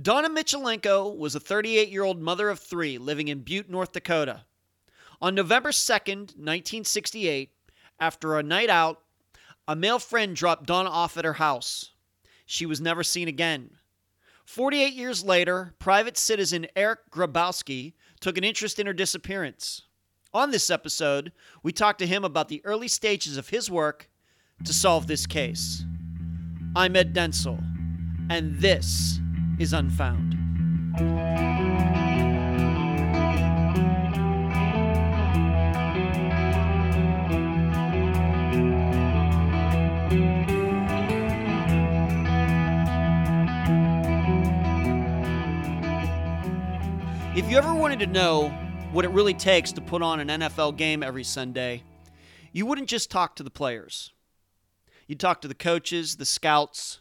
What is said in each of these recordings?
Donna Michalenko was a 38 year old mother of three living in Butte, North Dakota. On November 2nd, 1968, after a night out, a male friend dropped Donna off at her house. She was never seen again. 48 years later, private citizen Eric Grabowski took an interest in her disappearance. On this episode, we talked to him about the early stages of his work to solve this case. I'm Ed Dentzel, and this is Unfound. If you ever wanted to know what it really takes to put on an NFL game every Sunday, you wouldn't just talk to the players. You'd talk to the coaches, the scouts,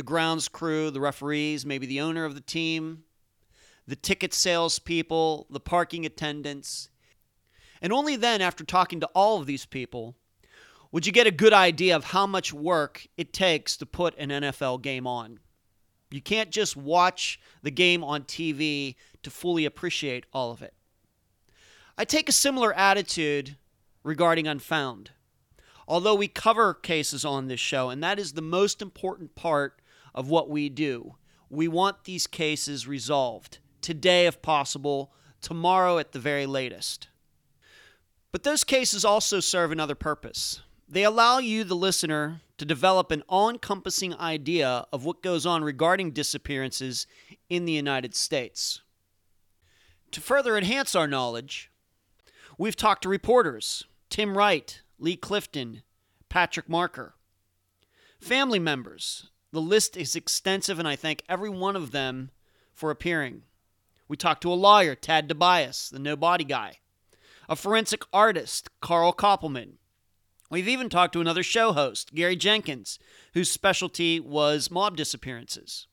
the grounds crew, the referees, maybe the owner of the team, the ticket salespeople, the parking attendants. And only then, after talking to all of these people, would you get a good idea of how much work it takes to put an NFL game on. You can't just watch the game on TV to fully appreciate all of it. I take a similar attitude regarding Unfound. Although we cover cases on this show, and that is the most important part of what we do, we want these cases resolved today, if possible, tomorrow at the very latest. But those cases also serve another purpose. They allow you, the listener, to develop an all encompassing idea of what goes on regarding disappearances in the United States. To further enhance our knowledge, we've talked to reporters Tim Wright, Lee Clifton, Patrick Marker, family members. The list is extensive, and I thank every one of them for appearing. We talked to a lawyer, Tad DiBiase, the no body guy, a forensic artist, Carl Koppelman, We've even talked to another show host, Gary Jenkins, whose specialty was mob disappearances.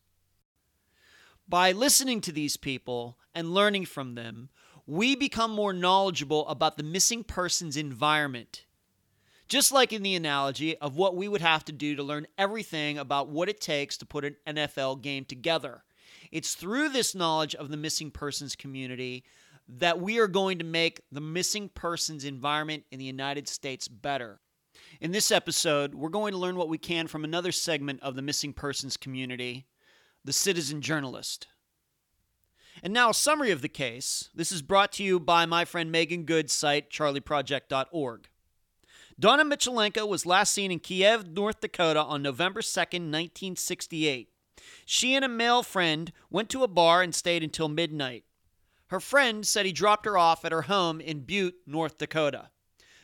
By listening to these people and learning from them, we become more knowledgeable about the missing person's environment. Just like in the analogy of what we would have to do to learn everything about what it takes to put an NFL game together. It's through this knowledge of the missing persons community that we are going to make the missing persons environment in the United States better. In this episode, we're going to learn what we can from another segment of the missing persons community the citizen journalist. And now, a summary of the case. This is brought to you by my friend Meaghan Good's site, charleyproject.org. Donna Michalenko was last seen in Kief, North Dakota on November 2, 1968. She and a male friend went to a bar and stayed until midnight. Her friend said he dropped her off at her home in Butte, North Dakota.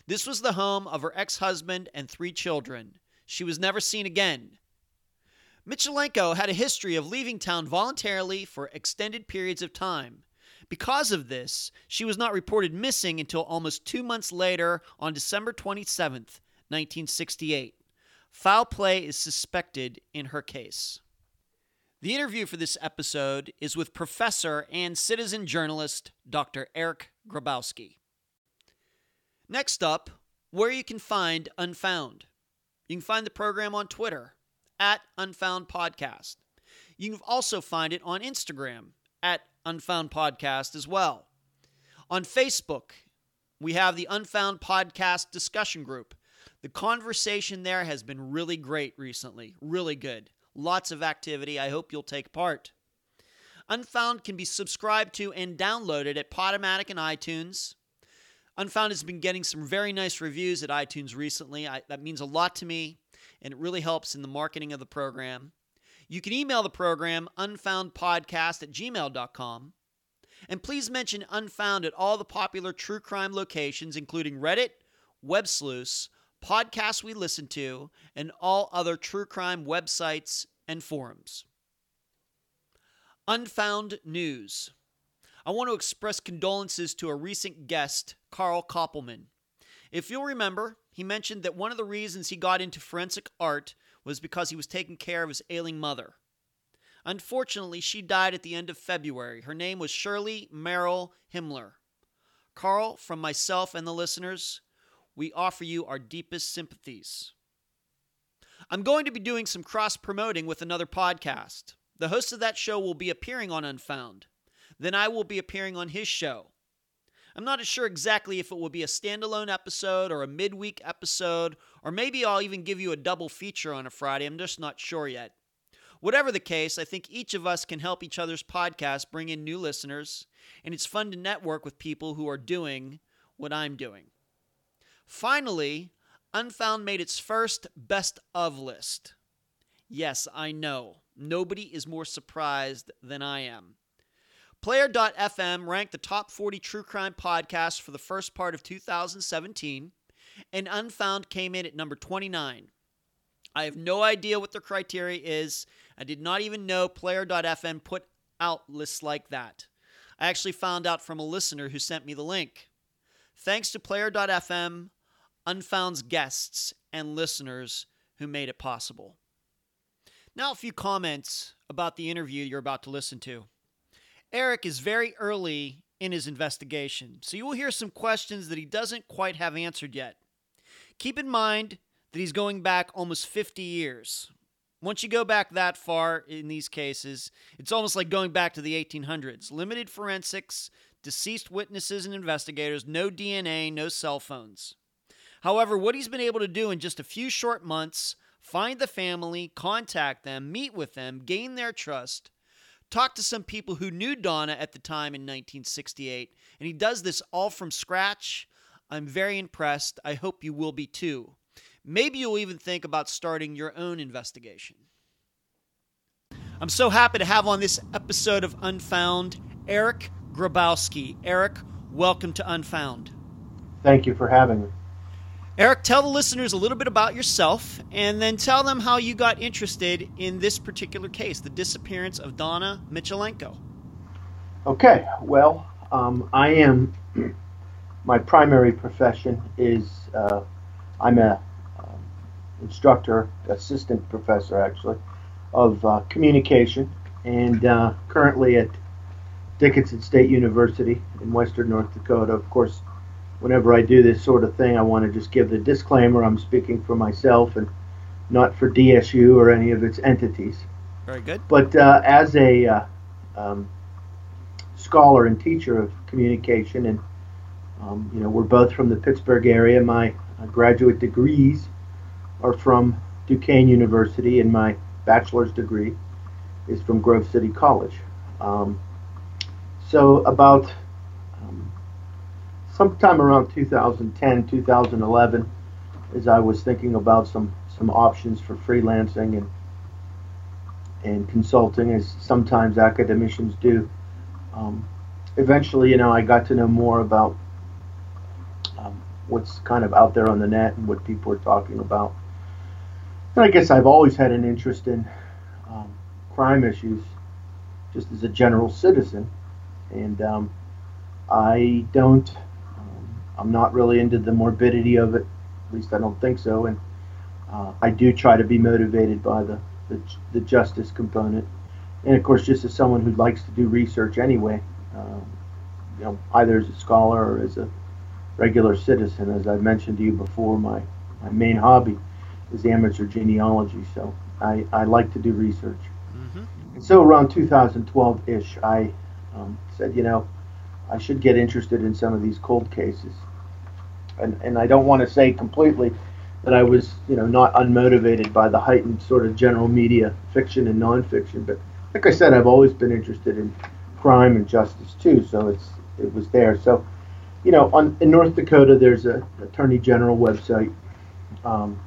This was the home of her ex husband and three children. She was never seen again. Michalenko had a history of leaving town voluntarily for extended periods of time. Because of this, she was not reported missing until almost two months later on December 27, 1968. Foul play is suspected in her case. The interview for this episode is with professor and citizen journalist Dr. Eric Grabowski. Next up, where you can find Unfound. You can find the program on Twitter at Unfound Podcast. You can also find it on Instagram at Unfound Podcast as well. On Facebook, we have the Unfound Podcast discussion group. The conversation there has been really great recently, really good. Lots of activity. I hope you'll take part. Unfound can be subscribed to and downloaded at Podomatic and iTunes. Unfound has been getting some very nice reviews at iTunes recently. I, that means a lot to me, and it really helps in the marketing of the program. You can email the program unfoundpodcast at gmail.com. And please mention Unfound at all the popular true crime locations, including Reddit, WebSleuths, podcasts we listen to, and all other true crime websites and forums. Unfound News. I want to express condolences to a recent guest, Carl Koppelman. If you'll remember, he mentioned that one of the reasons he got into forensic art was because he was taking care of his ailing mother. Unfortunately, she died at the end of February. Her name was Shirley Merrill Himmler. Carl, from myself and the listeners, we offer you our deepest sympathies. I'm going to be doing some cross promoting with another podcast. The host of that show will be appearing on Unfound. Then I will be appearing on his show. I'm not sure exactly if it will be a standalone episode or a midweek episode, or maybe I'll even give you a double feature on a Friday. I'm just not sure yet. Whatever the case, I think each of us can help each other's podcast bring in new listeners, and it's fun to network with people who are doing what I'm doing. Finally, Unfound made its first best of list. Yes, I know. Nobody is more surprised than I am. Player.fm ranked the top 40 true crime podcasts for the first part of 2017, and Unfound came in at number 29. I have no idea what their criteria is. I did not even know Player.fm put out lists like that. I actually found out from a listener who sent me the link. Thanks to Player.fm, Unfound's guests, and listeners who made it possible. Now, a few comments about the interview you're about to listen to. Eric is very early in his investigation, so you will hear some questions that he doesn't quite have answered yet. Keep in mind that he's going back almost 50 years. Once you go back that far in these cases, it's almost like going back to the 1800s. Limited forensics, deceased witnesses and investigators, no DNA, no cell phones. However, what he's been able to do in just a few short months find the family, contact them, meet with them, gain their trust, talk to some people who knew Donna at the time in 1968, and he does this all from scratch. I'm very impressed. I hope you will be too. Maybe you'll even think about starting your own investigation. I'm so happy to have on this episode of Unfound Eric Grabowski. Eric, welcome to Unfound. Thank you for having me. Eric, tell the listeners a little bit about yourself and then tell them how you got interested in this particular case, the disappearance of Donna Michalenko. Okay, well, um, I am, my primary profession is uh, I'm a um, instructor, assistant professor actually, of uh, communication, and uh, currently at Dickinson State University in Western North Dakota. Of course, whenever I do this sort of thing, I want to just give the disclaimer I'm speaking for myself and not for DSU or any of its entities. Very good. But uh, as a uh, um, scholar and teacher of communication, and um, you know, we're both from the Pittsburgh area. My uh, graduate degrees are from Duquesne University, and my bachelor's degree is from Grove City College. Um, so about sometime around 2010, 2011, as I was thinking about some some options for freelancing and and consulting, as sometimes academicians do. Um, eventually, you know, I got to know more about um, what's kind of out there on the net and what people are talking about. And I guess I've always had an interest in um, crime issues, just as a general citizen, and um, I don't I'm not really into the morbidity of it. At least I don't think so. And uh, I do try to be motivated by the, the, the, justice component. And of course, just as someone who likes to do research anyway, um, you know, either as a scholar or as a regular citizen. As I've mentioned to you before, my, my main hobby is amateur genealogy. So I, I like to do research. Mm-hmm. And so around 2012 ish, I um, said, you know, I should get interested in some of these cold cases. And, and I don't want to say completely that I was, you know, not unmotivated by the heightened sort of general media fiction and nonfiction. But like I said, I've always been interested in crime and justice too. So it's it was there. So, you know, on in North Dakota, there's a Attorney General website, um,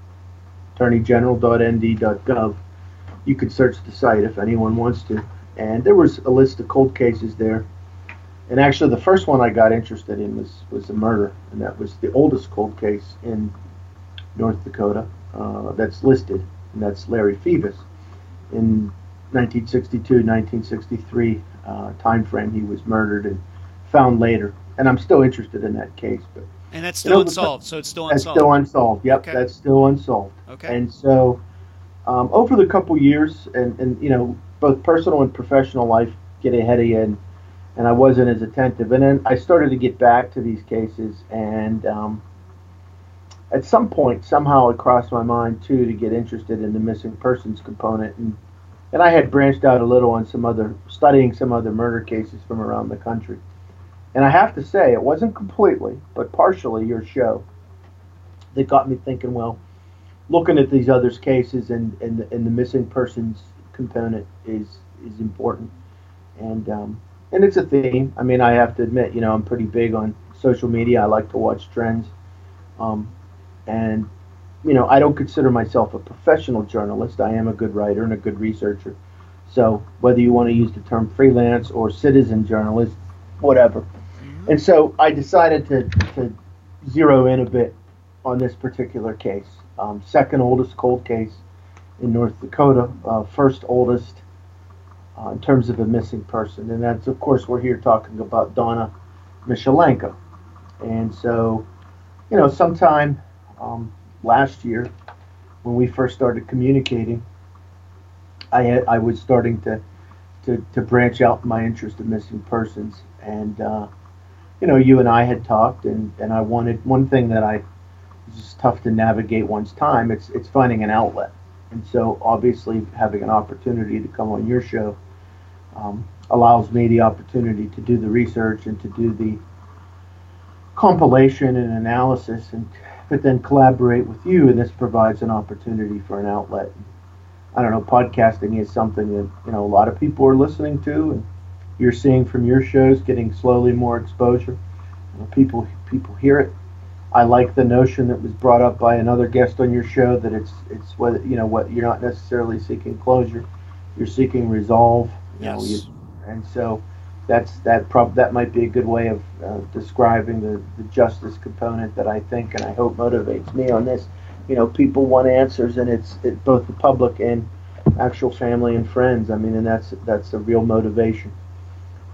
attorneygeneral.nd.gov. You could search the site if anyone wants to. And there was a list of cold cases there and actually, the first one I got interested in was was a murder, and that was the oldest cold case in North Dakota uh, that's listed, and that's Larry Phoebus. In 1962, 1963 uh, time frame, he was murdered and found later. And I'm still interested in that case, but and that's still you know, unsolved. So it's still unsolved. That's still unsolved. Yep, okay. that's still unsolved. Okay. And so, um, over the couple years, and and you know, both personal and professional life get ahead of you, and and I wasn't as attentive. And then I started to get back to these cases, and um, at some point, somehow it crossed my mind too to get interested in the missing persons component. And and I had branched out a little on some other studying some other murder cases from around the country. And I have to say, it wasn't completely, but partially your show that got me thinking. Well, looking at these other cases and and the, and the missing persons component is is important, and um, and it's a theme. I mean, I have to admit, you know, I'm pretty big on social media. I like to watch trends, um, and you know, I don't consider myself a professional journalist. I am a good writer and a good researcher. So whether you want to use the term freelance or citizen journalist, whatever. Mm-hmm. And so I decided to, to zero in a bit on this particular case. Um, second oldest cold case in North Dakota, uh, first oldest uh, in terms of a missing person. And that's, of course, we're here talking about Donna Michalenko. And so, you know, sometime um, last year when we first started communicating, I had, I was starting to, to to branch out my interest in missing persons, and uh, you know, you and I had talked, and, and I wanted one thing that I just tough to navigate one's time. It's it's finding an outlet, and so obviously having an opportunity to come on your show um, allows me the opportunity to do the research and to do the compilation and analysis and but then collaborate with you, and this provides an opportunity for an outlet. I don't know, podcasting is something that you know a lot of people are listening to, and you're seeing from your shows getting slowly more exposure. You know, people people hear it. I like the notion that was brought up by another guest on your show that it's it's what you know what you're not necessarily seeking closure, you're seeking resolve. You yes. Know, you, and so that's that prob that might be a good way of uh, describing the, the justice component that I think and I hope motivates me on this. You know, people want answers, and it's it, both the public and actual family and friends. I mean, and that's that's a real motivation.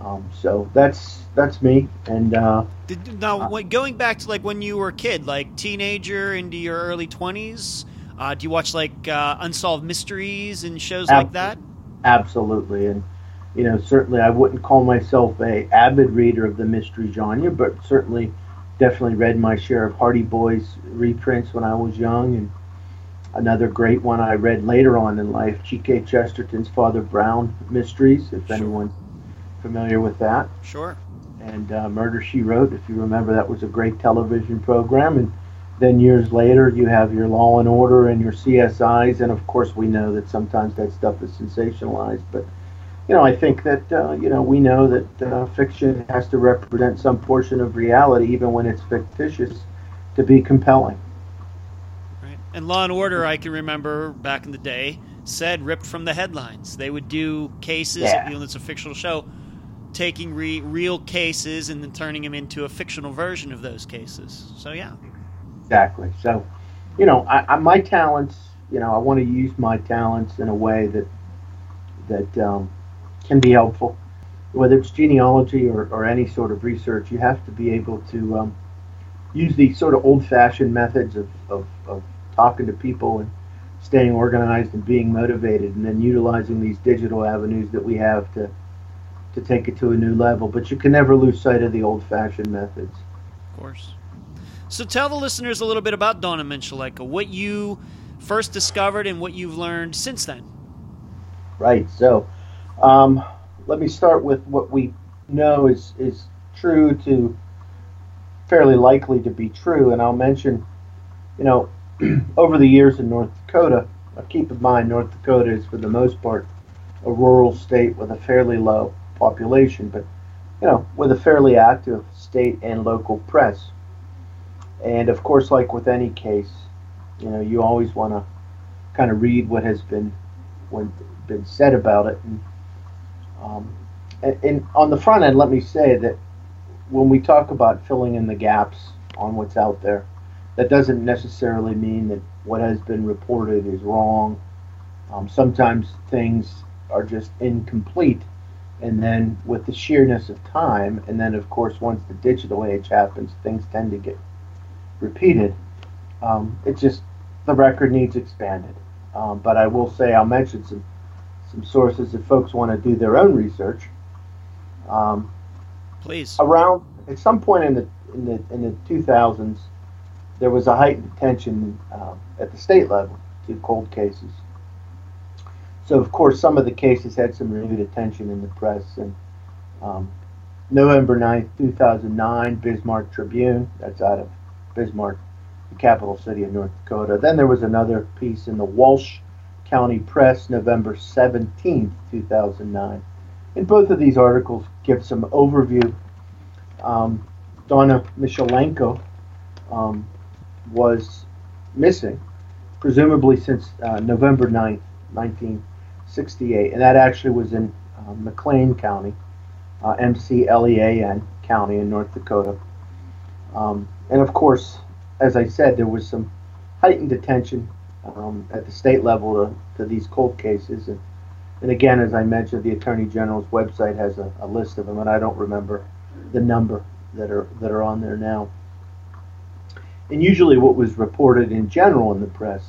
Um, so that's that's me. And uh, Did, now, uh, going back to like when you were a kid, like teenager into your early twenties, uh, do you watch like uh, unsolved mysteries and shows ab- like that? Absolutely, and you know, certainly I wouldn't call myself a avid reader of the mystery genre, but certainly definitely read my share of Hardy Boys reprints when I was young, and another great one I read later on in life, G.K. Chesterton's Father Brown Mysteries, if sure. anyone's familiar with that. Sure. And uh, Murder She Wrote, if you remember, that was a great television program, and then years later you have your Law and Order and your CSIs, and of course we know that sometimes that stuff is sensationalized, but you know, I think that uh, you know we know that uh, fiction has to represent some portion of reality, even when it's fictitious, to be compelling. Right. And Law and Order, I can remember back in the day, said ripped from the headlines. They would do cases, yeah. you know, it's a fictional show, taking re- real cases and then turning them into a fictional version of those cases. So yeah. Exactly. So, you know, I, I, my talents, you know, I want to use my talents in a way that that um, can be helpful. Whether it's genealogy or, or any sort of research, you have to be able to um, use these sort of old fashioned methods of, of, of talking to people and staying organized and being motivated, and then utilizing these digital avenues that we have to to take it to a new level. But you can never lose sight of the old fashioned methods. Of course. So tell the listeners a little bit about Donna Michalenko, what you first discovered and what you've learned since then. Right. So um, let me start with what we know is, is true to fairly likely to be true, and I'll mention, you know, over the years in North Dakota, keep in mind North Dakota is for the most part a rural state with a fairly low population, but you know, with a fairly active state and local press. And of course, like with any case, you know, you always want to kind of read what has been when been said about it and um, and, and on the front end, let me say that when we talk about filling in the gaps on what's out there, that doesn't necessarily mean that what has been reported is wrong. Um, sometimes things are just incomplete. And then, with the sheerness of time, and then, of course, once the digital age happens, things tend to get repeated. Um, it's just the record needs expanded. Um, but I will say, I'll mention some some sources if folks want to do their own research. Um, Please. Around at some point in the in the in the 2000s, there was a heightened attention uh, at the state level to cold cases, so of course some of the cases had some renewed attention in the press. And um, November 9th, 2009, Bismarck Tribune. That's out of Bismarck, the capital city of North Dakota. Then there was another piece in the Walsh County Press, November 17, 2009. And both of these articles give some overview. Um, Donna Michalenko um, was missing, presumably since uh, November 9, 1968. And that actually was in uh, McLean County, uh, M C L E A N County in North Dakota. Um, and of course, as I said, there was some heightened attention um, at the state level to, to these cold cases. And, and again, as I mentioned, the Attorney General's website has a, a list of them, and I don't remember the number that are that are on there now. And usually, what was reported in general in the press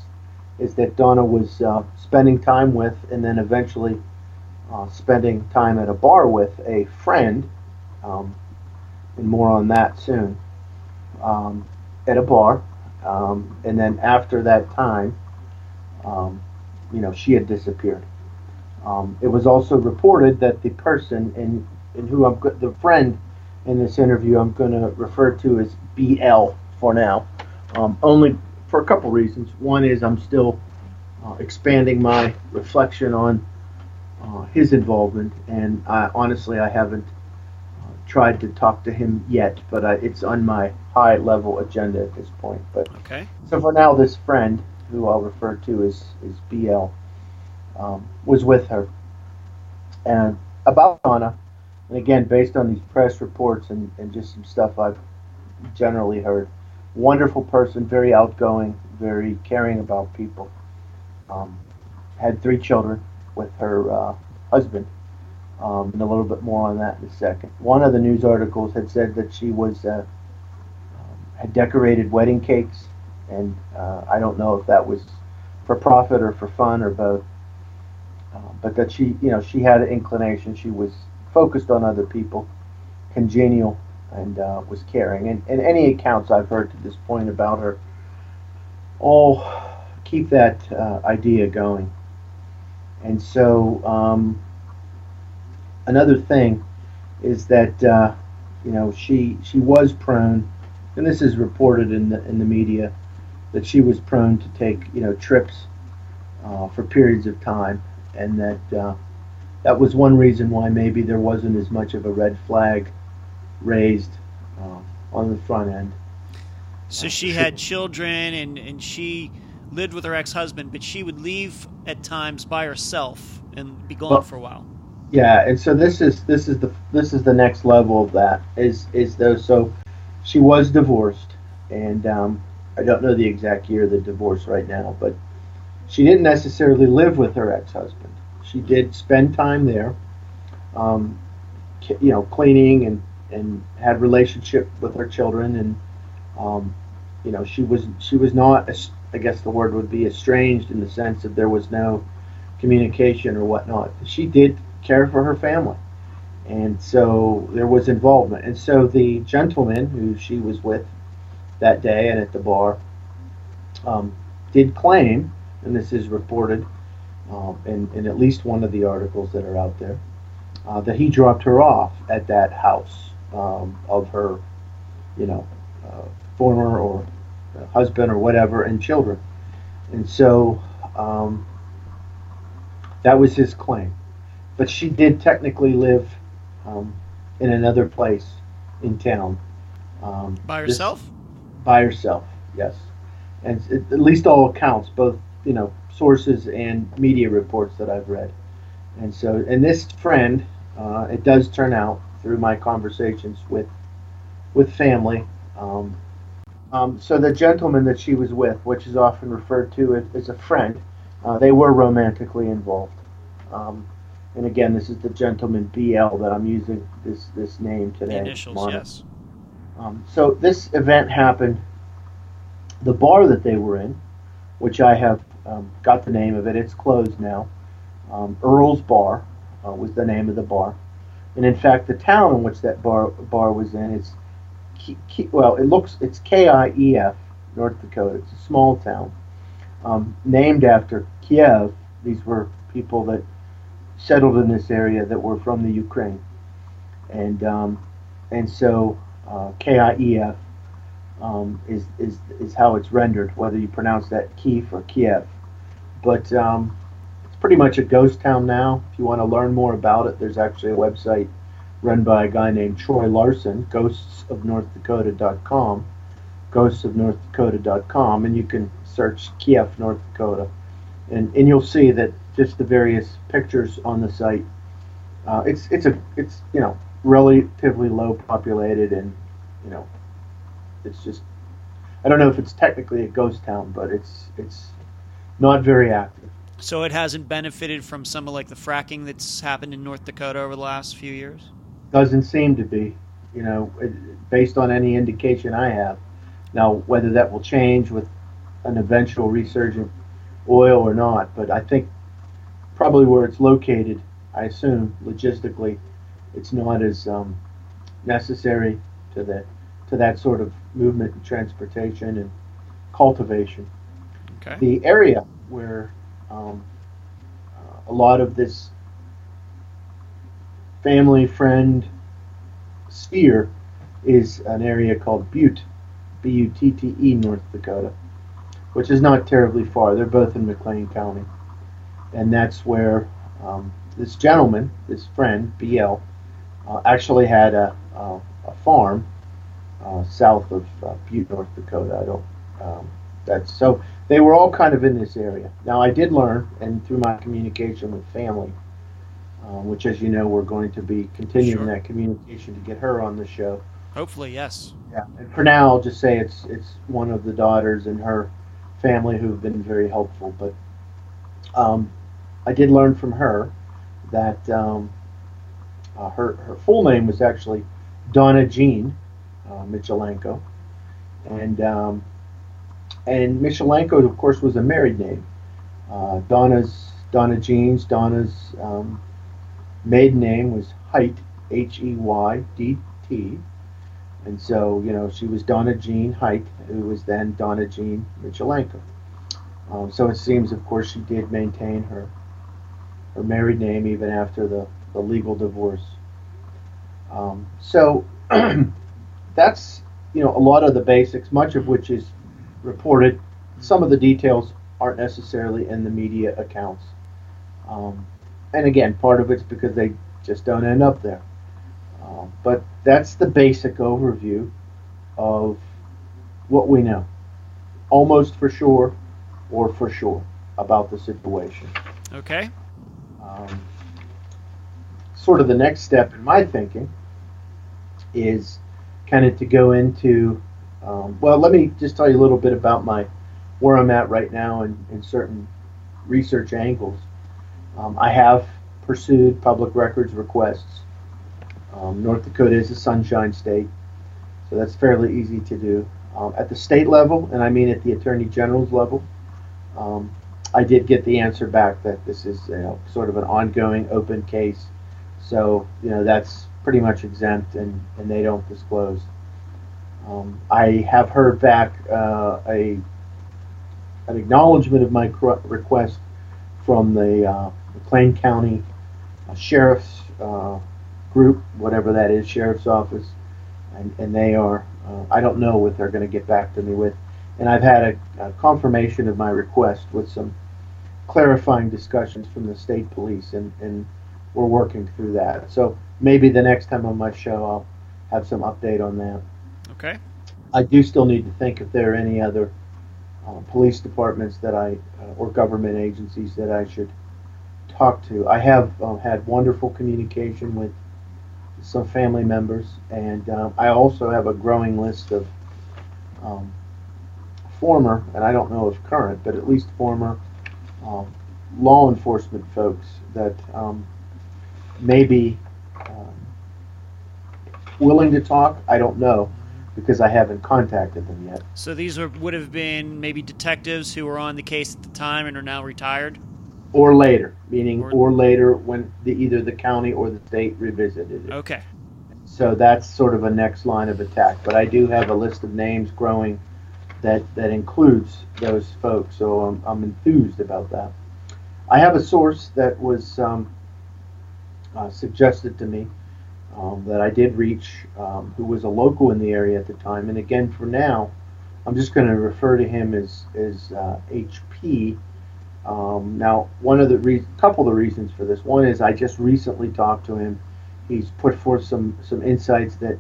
is that Donna was uh, spending time with, and then eventually uh, spending time at a bar with a friend, um, and more on that soon, um, at a bar. Um, and then after that time, um, you know, she had disappeared. Um, it was also reported that the person in, in who I'm the friend in this interview I'm going to refer to as BL for now, um, only for a couple reasons. One is I'm still uh, expanding my reflection on uh, his involvement, and I, honestly I haven't uh, tried to talk to him yet, but I, it's on my high level agenda at this point. But okay. So for now, this friend who I'll refer to as, as BL, um, was with her. And about Donna, and again, based on these press reports and, and just some stuff I've generally heard, wonderful person, very outgoing, very caring about people. Um, had three children with her uh, husband, um, and a little bit more on that in a second. One of the news articles had said that she was uh, had decorated wedding cakes and uh, I don't know if that was for profit or for fun or both. Uh, but that she, you know, she had an inclination. She was focused on other people, congenial, and uh, was caring. And, and any accounts I've heard to this point about her all keep that uh, idea going. And so um, another thing is that uh, you know she she was prone, and this is reported in the in the media that she was prone to take you know trips uh, for periods of time, and that uh, that was one reason why maybe there wasn't as much of a red flag raised uh, on the front end. So she had children, and and she lived with her ex-husband, but she would leave at times by herself and be gone well, for a while. Yeah, and so this is this is the this is the next level of that is is though so she was divorced and um, I don't know the exact year of the divorce right now, but she didn't necessarily live with her ex-husband. She did spend time there, um, you know, cleaning and and had relationship with her children, and um, you know, she was she was not, I guess the word would be estranged in the sense that there was no communication or whatnot. She did care for her family, and so there was involvement. And so the gentleman who she was with that day and at the bar, um, did claim, and this is reported um, in, in at least one of the articles that are out there, uh, that he dropped her off at that house um, of her, you know, uh, former or husband or whatever, and children. And so um, that was his claim. But she did technically live um, in another place in town. Um, By herself? This, by herself. Yes, and at least all accounts, both you know sources and media reports that I've read. And so, and this friend, uh, it does turn out through my conversations with with family. Um, um, so the gentleman that she was with, which is often referred to as, as a friend, uh, they were romantically involved. Um, and again, this is the gentleman BL that I'm using this this name today. The initials, yes. Um, so this event happened. The bar that they were in, which I have um, got the name of it, it's closed now. Um, Earl's Bar uh, was the name of the bar, and in fact, the town in which that bar bar was in is, well, it looks it's K I E F, North Dakota. It's a small town, um, named after Kiev. These were people that settled in this area that were from the Ukraine, and um, and so uh, KIEF um, is is is how it's rendered, whether you pronounce that Kiev or Kiev, but um, it's pretty much a ghost town now. If you want to learn more about it, there's actually a website run by a guy named Troy Larson, ghostsofnorthdakota.com, ghostsofnorthdakota.com, and you can search Kiev, North Dakota, and and you'll see that just the various pictures on the site. Uh, it's it's a it's you know relatively low populated and you know it's just I don't know if it's technically a ghost town, but it's it's not very active. So it hasn't benefited from some of like the fracking that's happened in North Dakota over the last few years. Doesn't seem to be, you know, based on any indication I have. Now, whether that will change with an eventual resurgent oil or not, but I think probably where it's located, I assume logistically, it's not as um, necessary to the to that sort of movement and transportation and cultivation. Okay. The area where um, uh, a lot of this family friend sphere is an area called Butte, B U T T E, North Dakota, which is not terribly far. They're both in McLean County. And that's where um, this gentleman, this friend, BL, uh, actually had a, a, a farm uh, south of uh, Butte, North Dakota. I don't. Um, that's so they were all kind of in this area. Now I did learn, and through my communication with family, um, which, as you know, we're going to be continuing Sure. that communication to get her on the show. Hopefully, yes. Yeah, and for now, I'll just say it's it's one of the daughters and her family who've been very helpful. But um, I did learn from her that um, uh, her her full name was actually Donna Jean uh, and um, and Michalenko, of course, was a married name. Uh, Donna's Donna Jean's Donna's um, maiden name was Heydt H E Y D T. And so, you know, she was Donna Jean Heydt, who was then Donna Jean Michalenko. Um, so it seems, of course, she did maintain her her married name even after the, the legal divorce. Um, so that's, you know, a lot of the basics, much of which is reported. Some of the details aren't necessarily in the media accounts. Um, and again, part of it's because they just don't end up there. Um, but that's the basic overview of what we know, almost for sure or for sure about the situation. Okay. Um, sort of the next step in my thinking is kind of to go into, um, well, let me just tell you a little bit about my where I'm at right now in, in certain research angles. Um, I have pursued public records requests. Um, North Dakota is a sunshine state, so that's fairly easy to do. Um, at the state level, and I mean at the Attorney General's level, um, I did get the answer back that this is you know, sort of an ongoing open case. So, you know, that's pretty much exempt and, and they don't disclose. Um, I have heard back uh, a an acknowledgement of my request from the uh, McLean County Sheriff's uh, Group, whatever that is, Sheriff's Office, and, and they are, uh, I don't know what they're going to get back to me with. And I've had a, a confirmation of my request with some clarifying discussions from the state police, and, and we're working through that. So maybe the next time on my show, I'll have some update on that. Okay. I do still need to think if there are any other uh, police departments that I, uh, or government agencies that I should talk to. I have um, had wonderful communication with some family members, and um, I also have a growing list of um, former, and I don't know if current, but at least former um, law enforcement folks that um, may be um, willing to talk. I don't know because I haven't contacted them yet. So these are, would have been maybe detectives who were on the case at the time and are now retired. Or later, meaning Or- or, later when the, either the county or the state revisited it. Okay. So that's sort of a next line of attack. But I do have a list of names growing that, that includes those folks, so I'm, I'm enthused about that. I have a source that was um, uh, suggested to me um, that I did reach, um, who was a local in the area at the time. And again, for now, I'm just going to refer to him as as uh, HP. Um, now, one of the re- couple of the reasons for this, one is I just recently talked to him. He's put forth some some insights that,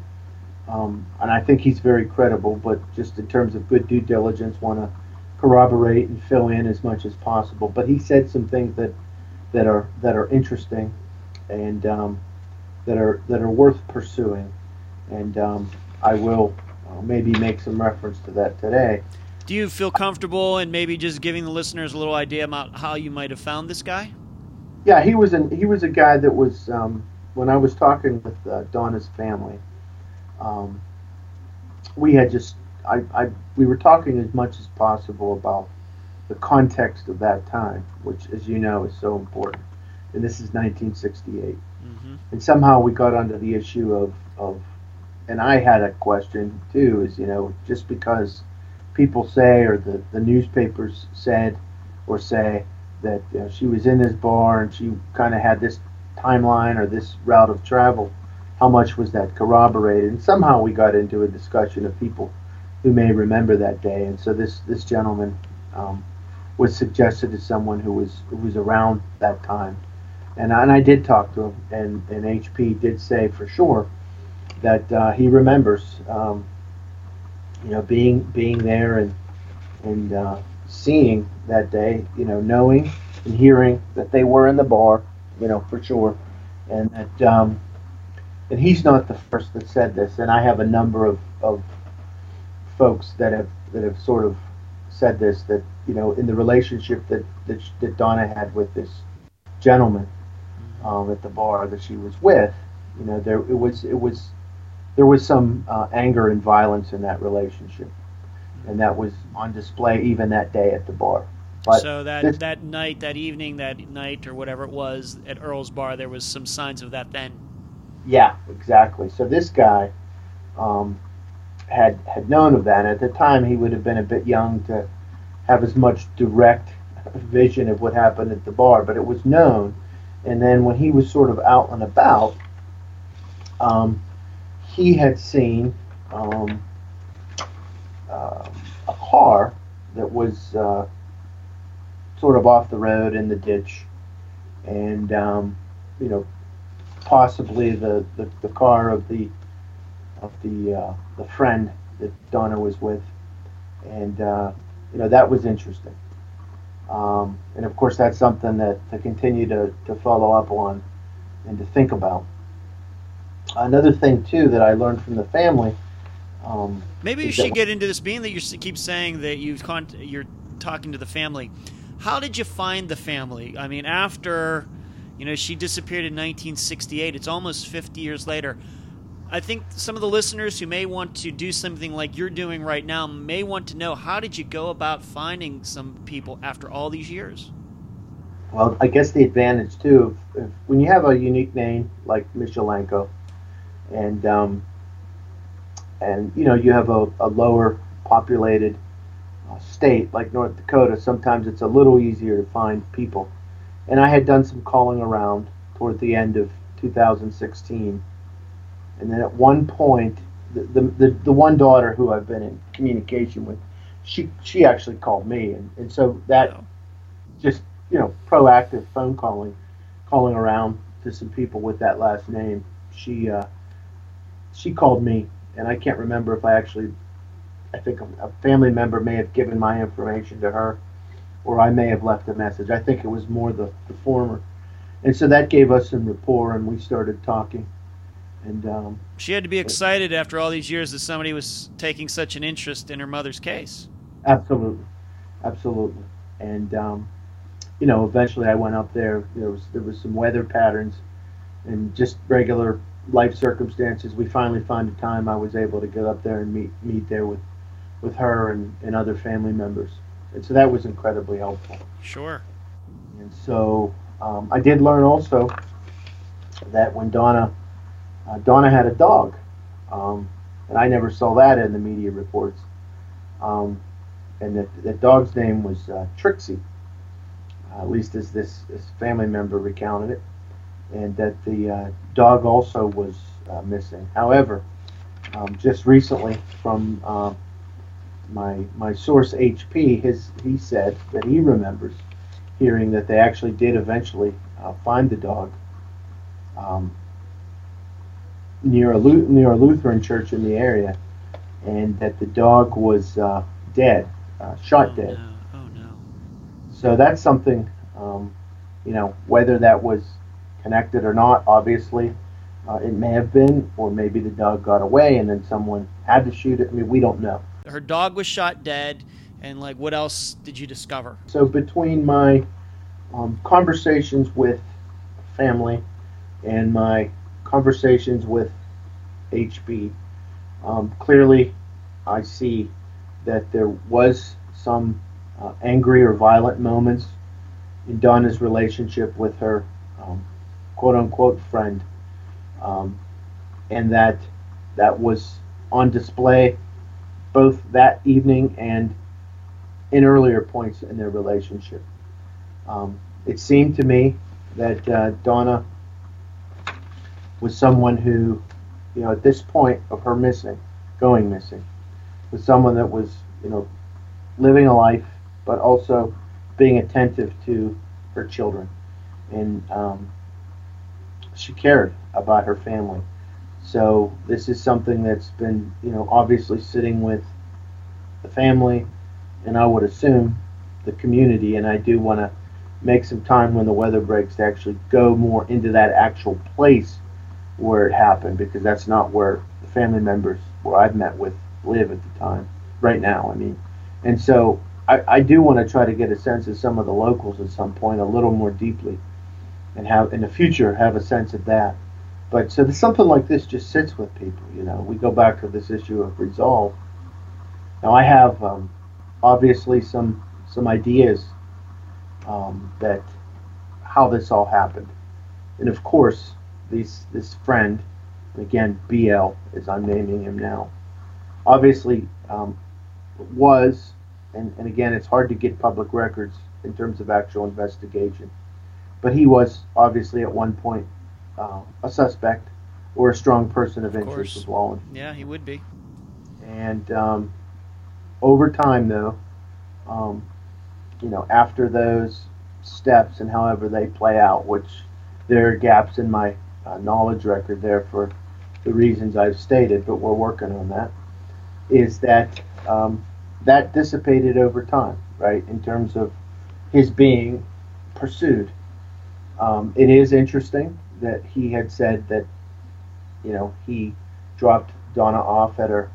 um, and I think he's very credible. But just in terms of good due diligence, want to corroborate and fill in as much as possible. But he said some things that that are that are interesting, and um, that are that are worth pursuing, and um, I will uh, maybe make some reference to that today. Do you feel comfortable in maybe just giving the listeners a little idea about how you might have found this guy? Yeah, he was an he was a guy that was um, when I was talking with uh, Donna's family. Um, we had just I, I we were talking as much as possible about the context of that time, which, as you know, is so important. And this is 1968. Mm-hmm. And somehow we got onto the issue of, of, and I had a question too, is, you know, just because people say, or the, the newspapers said or say that you know, she was in this bar and she kind of had this timeline or this route of travel, how much was that corroborated? And somehow we got into a discussion of people who may remember that day. And so this, this gentleman um, was suggested as someone who was, who was around that time and I, and I did talk to him, and, and HP did say for sure that uh, he remembers, um, you know, being being there and and uh, seeing that day, you know, knowing and hearing that they were in the bar, you know, for sure, and that um, and he's not the first that said this, and I have a number of, of folks that have that have sort of said this that you know in the relationship that that, that Donna had with this gentleman um, at the bar that she was with, you know, there it was it was there was some uh, anger and violence in that relationship, and that was on display even that day at the bar. But so that this, that night, that evening, that night or whatever it was at Earl's bar, there was some signs of that then. Yeah, exactly. So this guy um, had had known of that. At the time, he would have been a bit young to have as much direct vision of what happened at the bar, but it was known and then when he was sort of out and about, um, he had seen um, uh, a car that was uh, sort of off the road in the ditch, and um, you know, possibly the, the, the, car of the of the uh, the friend that Donna was with, and uh, you know that was interesting. Um, and of course, that's something that to continue to, to follow up on and to think about. Another thing too that I learned from the family. Um, Maybe you should get into this, being that you keep saying that you can't you're talking to the family. How did you find the family? I mean, after you know she disappeared in 1968, it's almost 50 years later. I think some of the listeners who may want to do something like you're doing right now may want to know how did you go about finding some people after all these years? Well, I guess the advantage too, if, if, when you have a unique name like Michalenko, and um, and you know you have a, a lower populated uh, state like North Dakota, sometimes it's a little easier to find people. And I had done some calling around toward the end of 2016 and then at one point, the, the, the, the, one daughter who I've been in communication with, she she actually called me, and, and so that just you know proactive phone calling, calling around to some people with that last name. She uh, she called me, and I can't remember if I actually, I think a family member may have given my information to her, or I may have left a message. I think it was more the, the former, and so that gave us some rapport, and we started talking and um, she had to be excited after all these years that somebody was taking such an interest in her mother's case. Absolutely, absolutely. And um, you know, eventually I went up there. There was there was some weather patterns and just regular life circumstances. We finally found a time I was able to get up there and meet meet there with with her and, and other family members. And so that was incredibly helpful. Sure. And so um, I did learn also that when Donna uh, Donna had a dog, um, and I never saw that in the media reports. Um, and that the dog's name was uh, Trixie. at least as this, this family member recounted it, and that the uh, dog also was uh, missing. However, um, just recently from uh, my my source HP, his he said that he remembers hearing that they actually did eventually uh, find the dog um, near a near a Lutheran church in the area, and that the dog was uh, dead, uh, shot oh, dead. No. Oh no. So that's something, um, you know, whether that was connected or not, obviously. Uh, it may have been, or maybe the dog got away and then someone had to shoot it. I mean, we don't know. Her dog was shot dead, and like, what else did you discover? So between my um, conversations with family and my conversations with HP, um, clearly I see that there was some uh, angry or violent moments in Donna's relationship with her um, quote unquote friend um, and that that was on display both that evening and in earlier points in their relationship. Um, it seemed to me that uh, Donna was someone who, you know, at this point of her missing, going missing, was someone that was, you know, living a life, but also being attentive to her children. And um, she cared about her family. So this is something that's been, you know, obviously sitting with the family, and I would assume the community. And I do want to make some time when the weather breaks to actually go more into that actual place where it happened, because that's not where the family members where I've met with live at the time. Right now, I mean, and so I, I do want to try to get a sense of some of the locals at some point a little more deeply and have in the future have a sense of that. But so something like this just sits with people. You know, we go back to this issue of resolve. Now I have um, obviously some some ideas um, that how this all happened, and of course this this friend, again BL as I'm naming him now, obviously um, was, and, and again it's hard to get public records in terms of actual investigation but he was obviously at one point uh, a suspect or a strong person of, of interest with law Yeah, he would be. And um, over time, though, um, you know, after those steps and however they play out, which there are gaps in my uh, knowledge record there for the reasons I've stated, but we're working on that, is that um, that dissipated over time, right, in terms of his being pursued um, it is interesting that he had said that, you know, he dropped Donna off at her,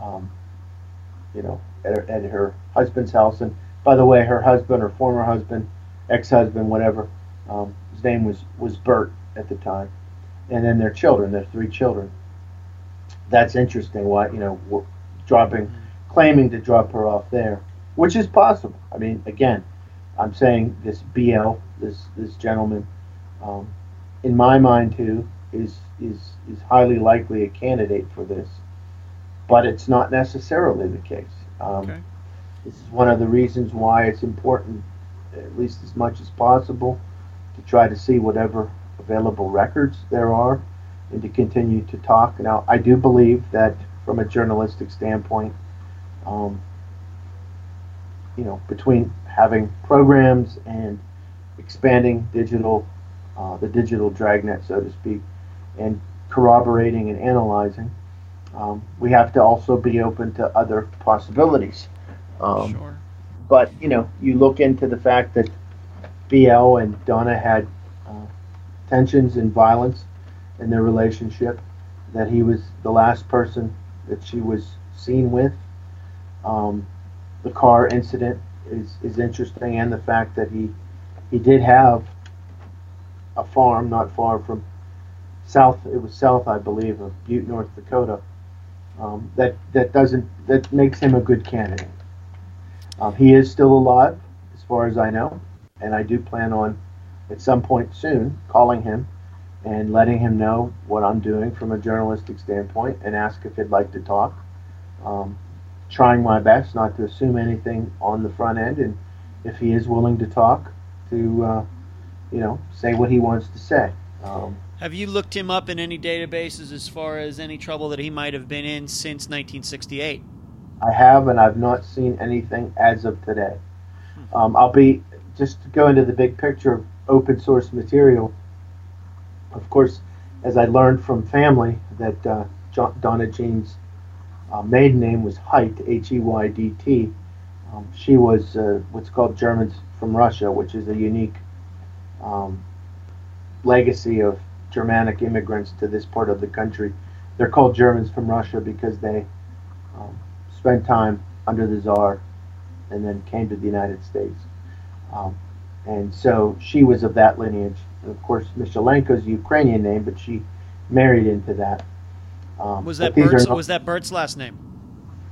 um, you know, at her, at her husband's house. And by the way, her husband her former husband, ex-husband, whatever, um, his name was was Bert at the time, and then their children, their three children. That's interesting. Why you know, dropping, claiming to drop her off there, which is possible. I mean, again, I'm saying this BL, this this gentleman, um, in my mind too, is is is highly likely a candidate for this, but it's not necessarily the case. Um, okay. This is one of the reasons why it's important, at least as much as possible, to try to see whatever available records there are, and to continue to talk. Now, I do believe that from a journalistic standpoint, um, you know, between having programs and expanding digital, uh, the digital dragnet, so to speak, and corroborating and analyzing, um, we have to also be open to other possibilities. Um, sure. But you know, you look into the fact that BL and Donna had tensions and violence in their relationship. That he was the last person that she was seen with. Um, the car incident is, is interesting, and the fact that he he did have a farm not far from south. It was south, I believe, of Butte, North Dakota. Um, that that doesn't that makes him a good candidate. Um, he is still alive, as far as I know, and I do plan on at some point soon calling him and letting him know what I'm doing from a journalistic standpoint and ask if he'd like to talk. Um, trying my best not to assume anything on the front end, and if he is willing to talk, to, uh, you know, say what he wants to say. Um, have you looked him up in any databases as far as any trouble that he might have been in since 1968? I have, and I've not seen anything as of today. Hmm. Um, I'll be just to go into the big picture of open source material. Of course, as I learned from family that uh, Donna Jean's uh, maiden name was Heydt, H E Y D T. Um, she was uh, what's called Germans from Russia, which is a unique um, legacy of Germanic immigrants to this part of the country. They're called Germans from Russia because they um, spent time under the Tsar and then came to the United States. Um, and so she was of that lineage. Of course, Michalenko's a Ukrainian name, but she married into that. Um, was that Bert's, was that Bert's last name?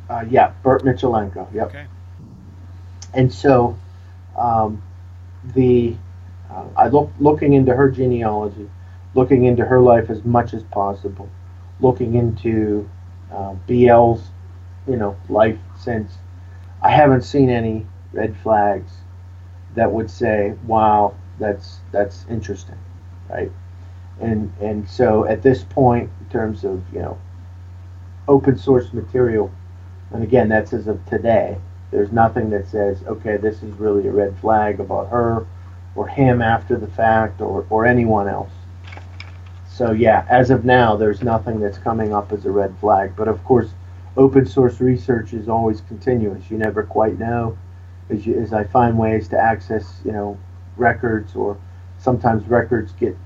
Uh, yeah, Bert Michalenko. Yep. Okay. And so, um, the uh, I look looking into her genealogy, looking into her life as much as possible, looking into uh, BL's, you know, life since. I haven't seen any red flags that would say, "Wow, that's that's interesting," right? And and so at this point, in terms of you know open source material, and again, that's as of today. There's nothing that says, okay, this is really a red flag about her or him after the fact or, or anyone else. So yeah, as of now, there's nothing that's coming up as a red flag. But of course, open source research is always continuous. You never quite know. As, I find ways to access, you know, records or sometimes records get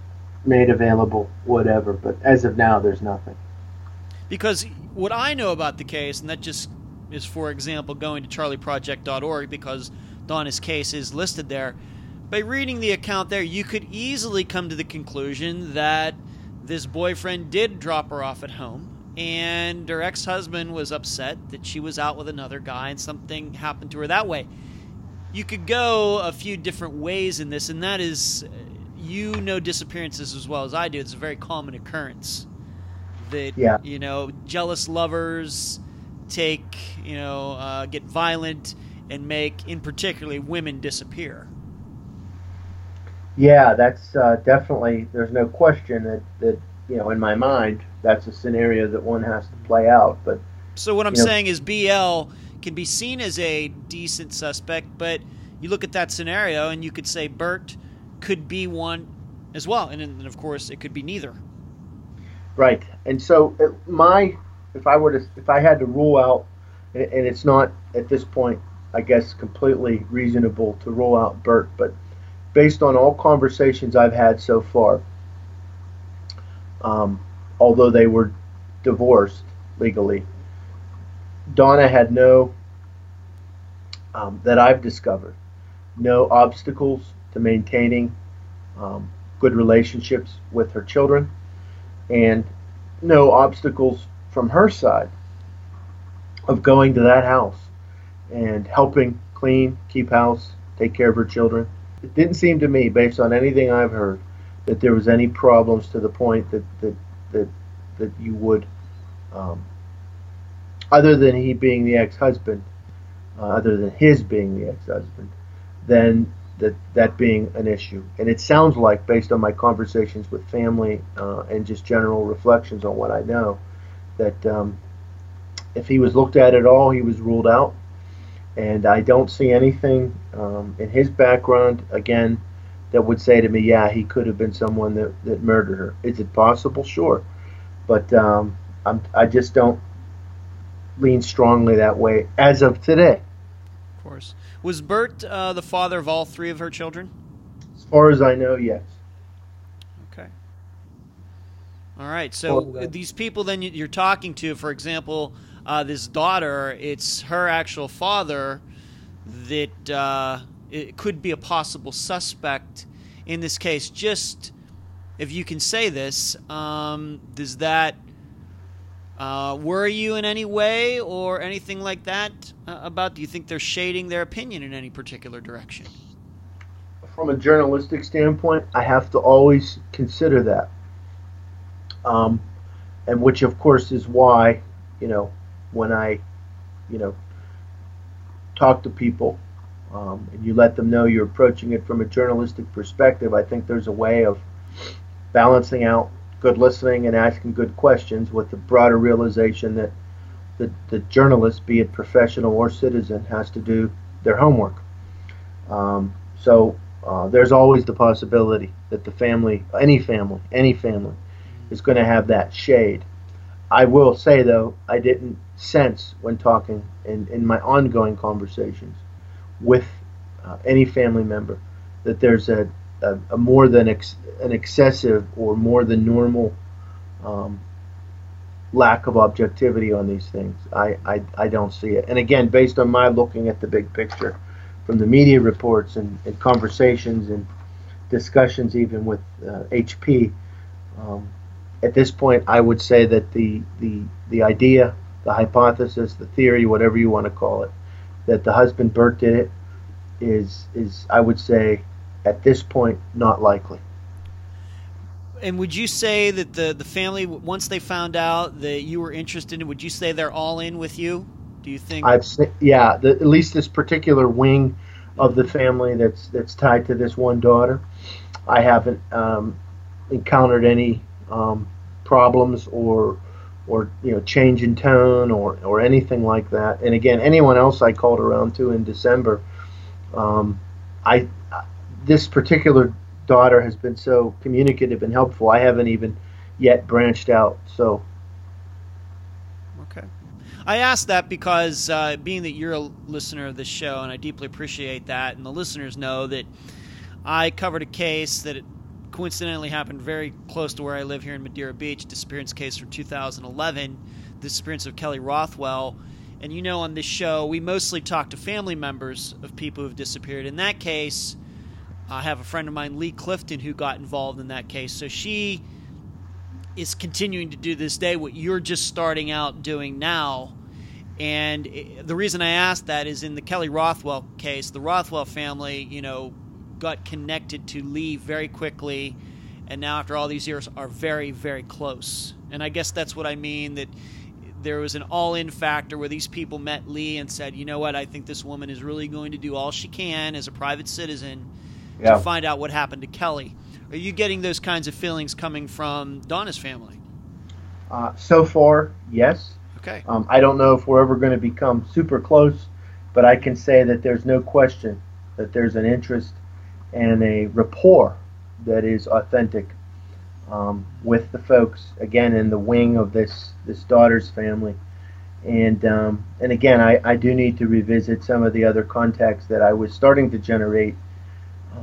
made available, whatever. But as of now, there's nothing. Because what I know about the case, and that just is, for example, going to charleyproject.org because Donna's case is listed there. By reading the account there, you could easily come to the conclusion that this boyfriend did drop her off at home and her ex husband was upset that she was out with another guy and something happened to her that way. You could go a few different ways in this, and that is you know disappearances as well as I do. It's a very common occurrence that yeah. you know jealous lovers take you know uh, get violent and make in particularly women disappear. Yeah, that's uh, definitely. There's no question that that you know in my mind that's a scenario that one has to play out. But so what I'm saying know, is BL can be seen as a decent suspect, but you look at that scenario and you could say Bert could be one as well, and of course it could be neither. Right, and so uh, my if I were to if I had to rule out, and it's not at this point, I guess completely reasonable to rule out Bert, but based on all conversations I've had so far, um, although they were divorced legally, Donna had no um, that I've discovered no obstacles to maintaining um, good relationships with her children and no obstacles from her side of going to that house and helping clean, keep house, take care of her children. It didn't seem to me, based on anything I've heard, that there was any problems to the point that that that, that you would, um, other than he being the ex-husband, uh, other than his being the ex-husband, then that that being an issue. And it sounds like, based on my conversations with family uh, and just general reflections on what I know, that um, if he was looked at at all, he was ruled out. And I don't see anything um, in his background, again, that would say to me, yeah, he could have been someone that, that murdered her. Is it possible? Sure. But um, I'm, I just don't lean strongly that way as of today. Of course. Was Bert uh, the father of all three of her children? As far as I know, yes. Okay. All right. So these people then you're talking to, for example, uh, this daughter, it's her actual father that uh, it could be a possible suspect in this case. Just if you can say this, um, does that uh, worry you in any way or anything like that uh, about? Do you think they're shading their opinion in any particular direction? From a journalistic standpoint, I have to always consider that. Um, and which, of course, is why, you know, when I, you know, talk to people um, and you let them know you're approaching it from a journalistic perspective, I think there's a way of balancing out good listening and asking good questions with the broader realization that the, the journalist, be it professional or citizen, has to do their homework. Um, so uh, there's always the possibility that the family, any family, any family, is going to have that shade. I will say though, I didn't sense when talking in, in my ongoing conversations with uh, any family member that there's a, a, a more than ex, an excessive or more than normal um, lack of objectivity on these things. I, I, I don't see it. And again, based on my looking at the big picture from the media reports and, and conversations and discussions, even with uh, HP, um, at this point, I would say that the, the, the idea, the hypothesis, the theory, whatever you want to call it, that the husband Bert did it is, is I would say, at this point, not likely. And would you say that the the family once they found out that you were interested in, would you say they're all in with you? Do you think? I've yeah, the, at least this particular wing of the family that's that's tied to this one daughter. I haven't um, encountered any um, problems or or you know change in tone or or anything like that. And again, anyone else I called around to in December, um, I this particular daughter has been so communicative and helpful. I haven't even yet branched out. So. Okay. I asked that because uh, being that you're a listener of this show, and I deeply appreciate that, and the listeners know that I covered a case that coincidentally happened very close to where I live here in Madeira Beach, disappearance case from 2011, the disappearance of Kelly Rothwell. And you know, on this show, we mostly talk to family members of people who've disappeared. In that case, I have a friend of mine, Lee Clifton, who got involved in that case. So she is continuing to do this day what you're just starting out doing now. And the reason I asked that is in the Kelly Rothwell case, the Rothwell family, you know, got connected to Lee very quickly, and now after all these years are very, very close. And I guess that's what I mean that there was an all-in factor where these people met Lee and said, "You know what? I think this woman is really going to do all she can as a private citizen yeah. to find out what happened to Kelly." Are you getting those kinds of feelings coming from Donna's family? Uh, so far, yes. Okay. Um, I don't know if we're ever going to become super close, but I can say that there's no question that there's an interest and a rapport that is authentic um, with the folks again in the wing of this this daughter's family and um, and again I, I do need to revisit some of the other contacts that I was starting to generate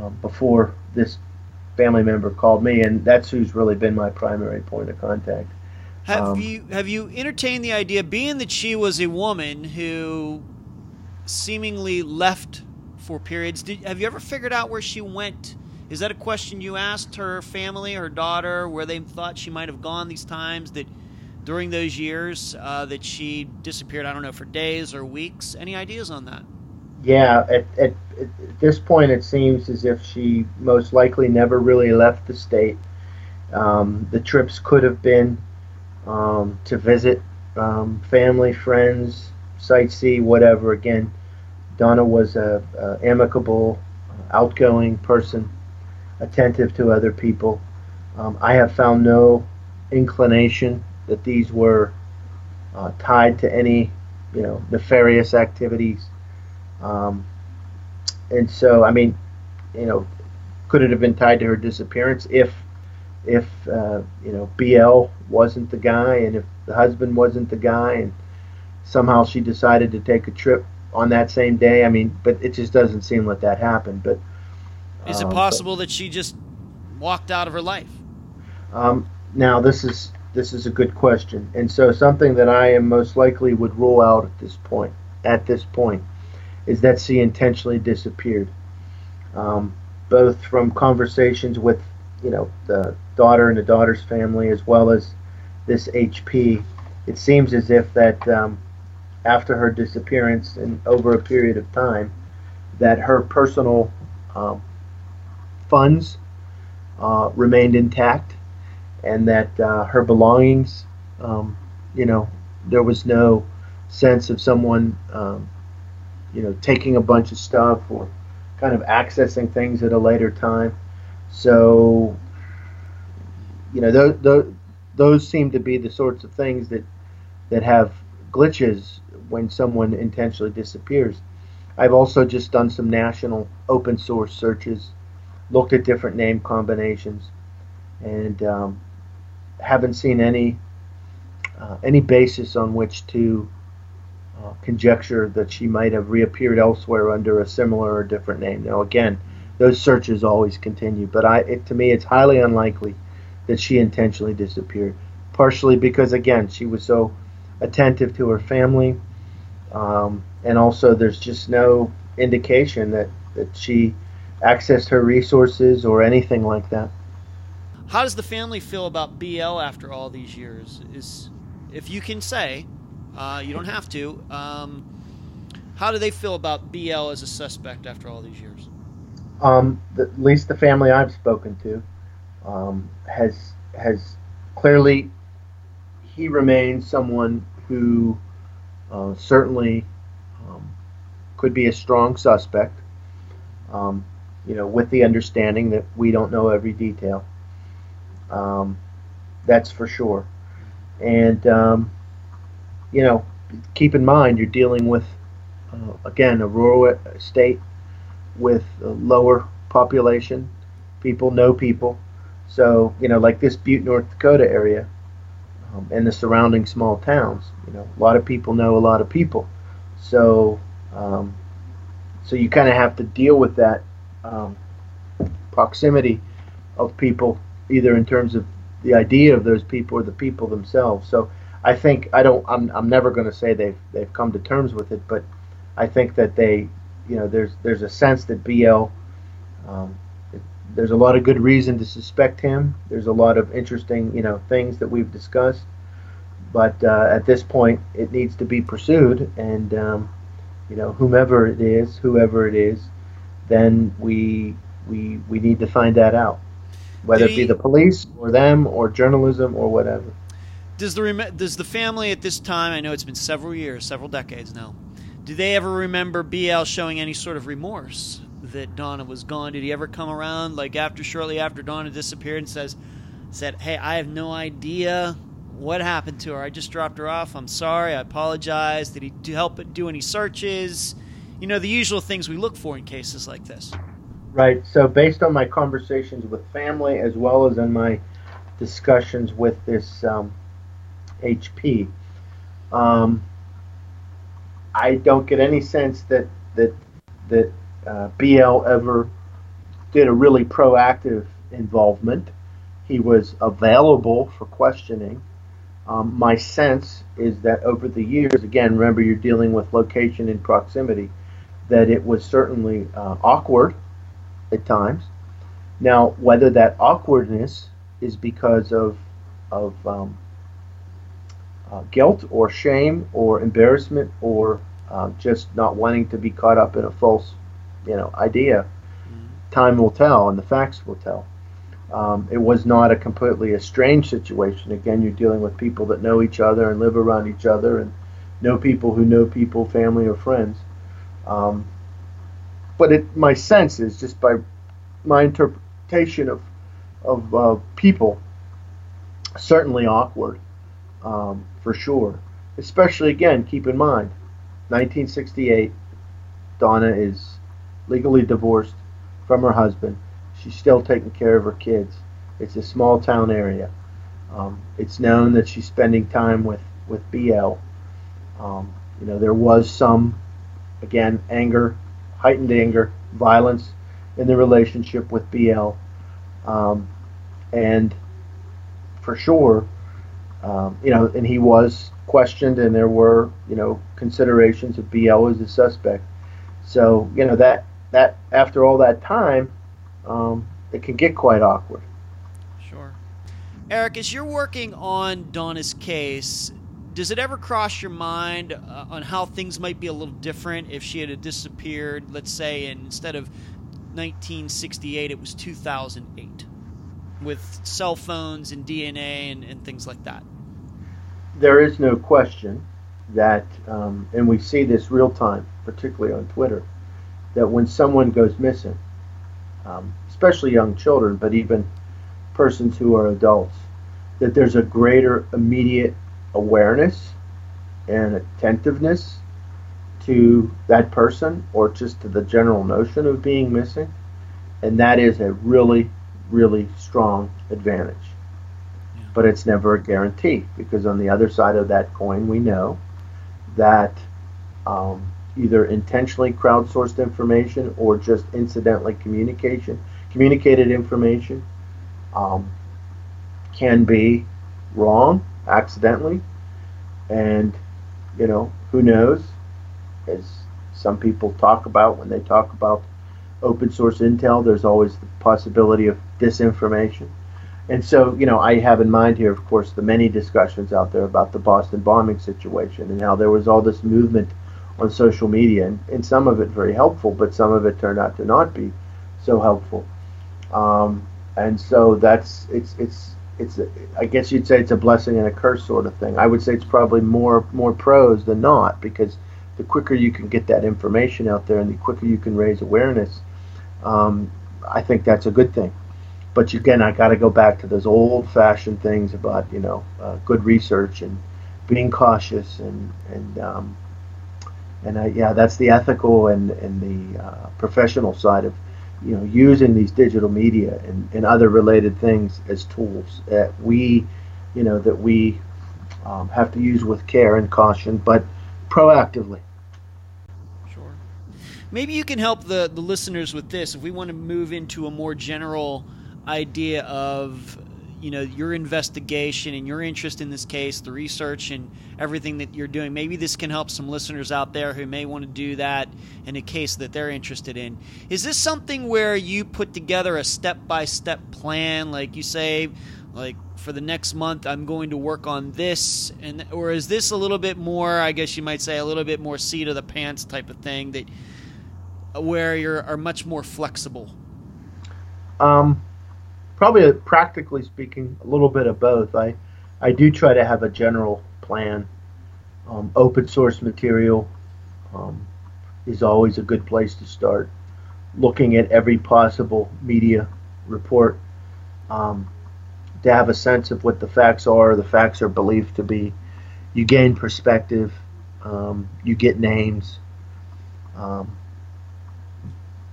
um, before this family member called me, and that's who's really been my primary point of contact. Have um, you have you entertained the idea, being that she was a woman who seemingly left for periods? Did, have you ever figured out where she went? Is that a question you asked her family, her daughter, where they thought she might have gone these times that during those years uh, that she disappeared? I don't know for days or weeks. Any ideas on that? Yeah, at, at, at this point, it seems as if she most likely never really left the state. Um, the trips could have been um, to visit um, family, friends, sightsee, whatever. Again, Donna was a, a, amicable, outgoing person, attentive to other people. Um, I have found no inclination that these were uh, tied to any, you know, nefarious activities um, and so, I mean, you know, could it have been tied to her disappearance if, if uh, you know, BL wasn't the guy, and if the husband wasn't the guy, and somehow she decided to take a trip on that same day? I mean, but it just doesn't seem like that happened. But is it um, possible but, that she just walked out of her life? Um, now this is this is a good question, and so something that I am most likely would rule out at this point. At this point, is that she intentionally disappeared. Um, both from conversations with, you know, the daughter and the daughter's family, as well as this HP, it seems as if that um, after her disappearance and over a period of time, that her personal um, funds uh, remained intact, and that uh, her belongings, um, you know, there was no sense of someone um, you know, taking a bunch of stuff or kind of accessing things at a later time. So, you know, those, those, those seem to be the sorts of things that, that have glitches when someone intentionally disappears. I've also just done some national open source searches, looked at different name combinations, and um, haven't seen any uh, any basis on which to conjecture that she might have reappeared elsewhere under a similar or different name. Now, again, those searches always continue, but I, it, to me, it's highly unlikely that she intentionally disappeared. Partially because, again, she was so attentive to her family, um, and also there's just no indication that, that she accessed her resources or anything like that. How does the family feel about BL after all these years? Is if you can say, uh, you don't have to. Um, how do they feel about BL as a suspect after all these years? Um, the, at least the family I've spoken to um, has has clearly he remains someone who uh, certainly um, could be a strong suspect. Um, you know, with the understanding that we don't know every detail. Um, that's for sure. And you know, keep in mind you're dealing with uh, again a rural state with a lower population. People know people, so you know, like this Butte, North Dakota area, um, and the surrounding small towns. You know, a lot of people know a lot of people, so um, so you kind of have to deal with that um, proximity of people, either in terms of the idea of those people or the people themselves. So I think I don't. I'm, I'm never going to say they've they've come to terms with it, but I think that they, you know, there's there's a sense that BL. Um, there's a lot of good reason to suspect him. There's a lot of interesting, you know, things that we've discussed. But uh, at this point, it needs to be pursued, and um, you know, whomever it is, whoever it is, then we we we need to find that out, whether it be the police or them or journalism or whatever. Does the does the family at this time? I know it's been several years, several decades now. Do they ever remember BL showing any sort of remorse that Donna was gone? Did he ever come around, like after shortly after Donna disappeared, and says, said, "Hey, I have no idea what happened to her. I just dropped her off. I'm sorry. I apologize. Did he do, help do any searches? You know, the usual things we look for in cases like this. Right. So, based on my conversations with family as well as in my discussions with this um, HP, um, I don't get any sense that that that uh, BL ever did a really proactive involvement. He was available for questioning. Um, my sense is that over the years, again, remember you're dealing with location and proximity, that it was certainly uh, awkward at times. Now, whether that awkwardness is because of of um, uh, guilt or shame or embarrassment or uh, just not wanting to be caught up in a false, you know, idea, mm-hmm. time will tell and the facts will tell. Um, it was not a completely a strange situation. Again, you're dealing with people that know each other and live around each other and know people who know people, family or friends. Um, but it, my sense is just by my interpretation of of uh, people, certainly awkward, um, for sure. Especially again, keep in mind, 1968, Donna is legally divorced from her husband. She's still taking care of her kids. It's a small town area. Um, it's known that she's spending time with with BL. Um, you know, there was some, again, anger, heightened anger, violence in the relationship with BL, um, and for sure, um, you know, and he was questioned, and there were, you know, considerations of BL as a suspect. So, you know, that that after all that time, um, it can get quite awkward. Sure. Eric, as you're working on Donna's case, does it ever cross your mind uh, on how things might be a little different if she had disappeared, let's say, and instead of 1968, it was 2008, with cell phones and DNA and, and things like that? There is no question that, um, and we see this real time, particularly on Twitter, that when someone goes missing, um, especially young children, but even persons who are adults, that there's a greater immediate awareness and attentiveness to that person or just to the general notion of being missing. And that is a really, really strong advantage. But it's never a guarantee because on the other side of that coin, we know that um, either intentionally crowdsourced information or just incidentally communication, communicated information um, can be wrong accidentally. And, you know, who knows? As some people talk about when they talk about open source intel, there's always the possibility of disinformation. And so, you know, I have in mind here, of course, the many discussions out there about the Boston bombing situation and how there was all this movement on social media, and, and some of it very helpful, but some of it turned out to not be so helpful. Um, and so that's it's it's it's I guess you'd say it's a blessing and a curse sort of thing. I would say it's probably more more pros than not because the quicker you can get that information out there and the quicker you can raise awareness, um, I think that's a good thing but again, I got to go back to those old-fashioned things about you know uh, good research and being cautious and and um, and uh, yeah, that's the ethical and and the uh, professional side of you know using these digital media and, and other related things as tools that we you know that we um, have to use with care and caution, but proactively. Sure. Maybe you can help the, the listeners with this if we want to move into a more general idea of you know your investigation and your interest in this case, the research and everything that you're doing. Maybe this can help some listeners out there who may want to do that in a case that they're interested in. Is this something where you put together a step-by-step plan, like you say, like for the next month I'm going to work on this, and or is this a little bit more, I guess you might say, a little bit more seat of the pants type of thing that where you are are much more flexible? Um probably practically speaking, a little bit of both. I I do try to have a general plan. Um, open source material um, is always a good place to start. Looking at every possible media report um, to have a sense of what the facts are, the facts are believed to be. You gain perspective. Um, you get names. Um,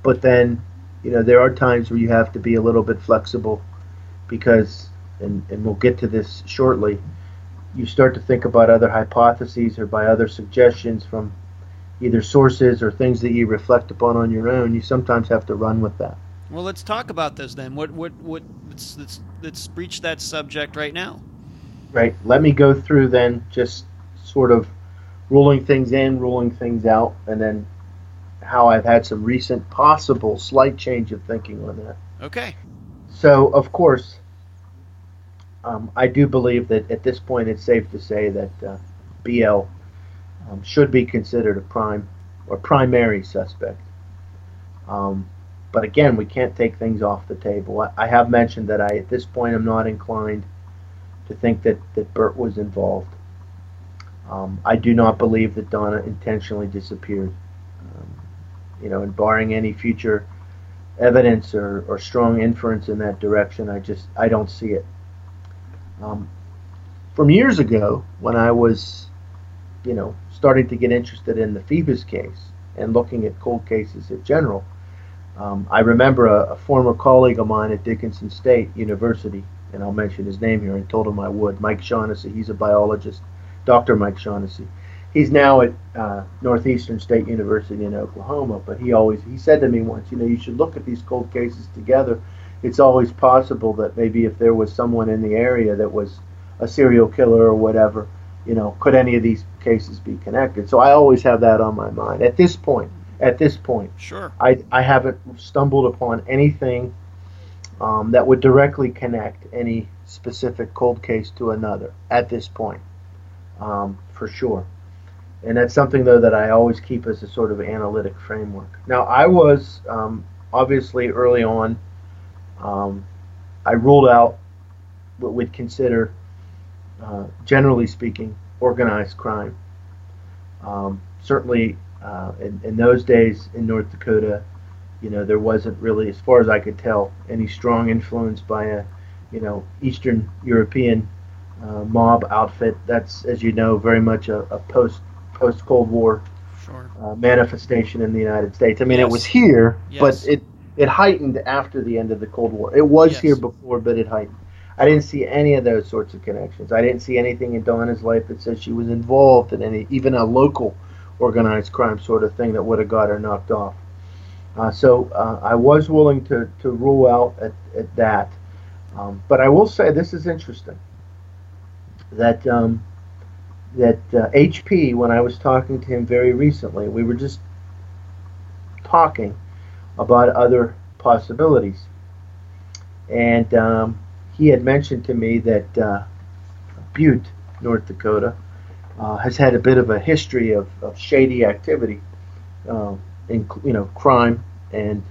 but then you know, there are times where you have to be a little bit flexible because, and, and we'll get to this shortly, you start to think about other hypotheses or by other suggestions from either sources or things that you reflect upon on your own. You sometimes have to run with that. Well, let's talk about this then. What, what, what? Let's let's let's breach that subject right now. Right. Let me go through then, just sort of ruling things in, ruling things out, and then how I've had some recent possible slight change of thinking on that. Okay. So, of course, um, I do believe that at this point it's safe to say that uh, BL um, should be considered a prime or primary suspect. Um, but again, we can't take things off the table. I, I, have mentioned that I, at this point, am not inclined to think that, that Bert was involved. Um, I do not believe that Donna intentionally disappeared you know, and barring any future evidence or, or strong inference in that direction, I just I don't see it. Um, from years ago, when I was, you know, starting to get interested in the Phoebus case and looking at cold cases in general, um, I remember a, a, former colleague of mine at Dickinson State University, and I'll mention his name here. and told him I would. Mike Shaughnessy. He's a biologist, Dr. Mike Shaughnessy he's now at uh, Northeastern State University in Oklahoma. But he always he said to me once, you know, you should look at these cold cases together. It's always possible that maybe if there was someone in the area that was a serial killer or whatever, you know, could any of these cases be connected? So I always have that on my mind. At this point, at this point, sure, I I haven't stumbled upon anything um, that would directly connect any specific cold case to another at this point, um, for sure and that's something though that I always keep as a sort of analytic framework. Now I was um, obviously early on, um, I ruled out what we'd consider, uh, generally speaking, organized crime. Um, certainly, uh, in, in those days in North Dakota, you know, there wasn't really, as far as I could tell, any strong influence by a, you know, Eastern European uh, mob outfit. That's, as you know, very much a, a post post Cold War Sure. uh, manifestation in the United States. I mean, Yes. it was here, Yes. but it it heightened after the end of the Cold War. It was Yes. here before, but it heightened. I didn't see any of those sorts of connections. I didn't see anything in Donna's life that says she was involved in any, even a local organized crime sort of thing that would have got her knocked off. Uh, so uh, I was willing to, to rule out at, at that. Um, but I will say this is interesting. That um, that uh, HP, when I was talking to him very recently, we were just talking about other possibilities. And um, he had mentioned to me that uh, Butte, North Dakota, uh, has had a bit of a history of, of shady activity, uh, in, you know, crime and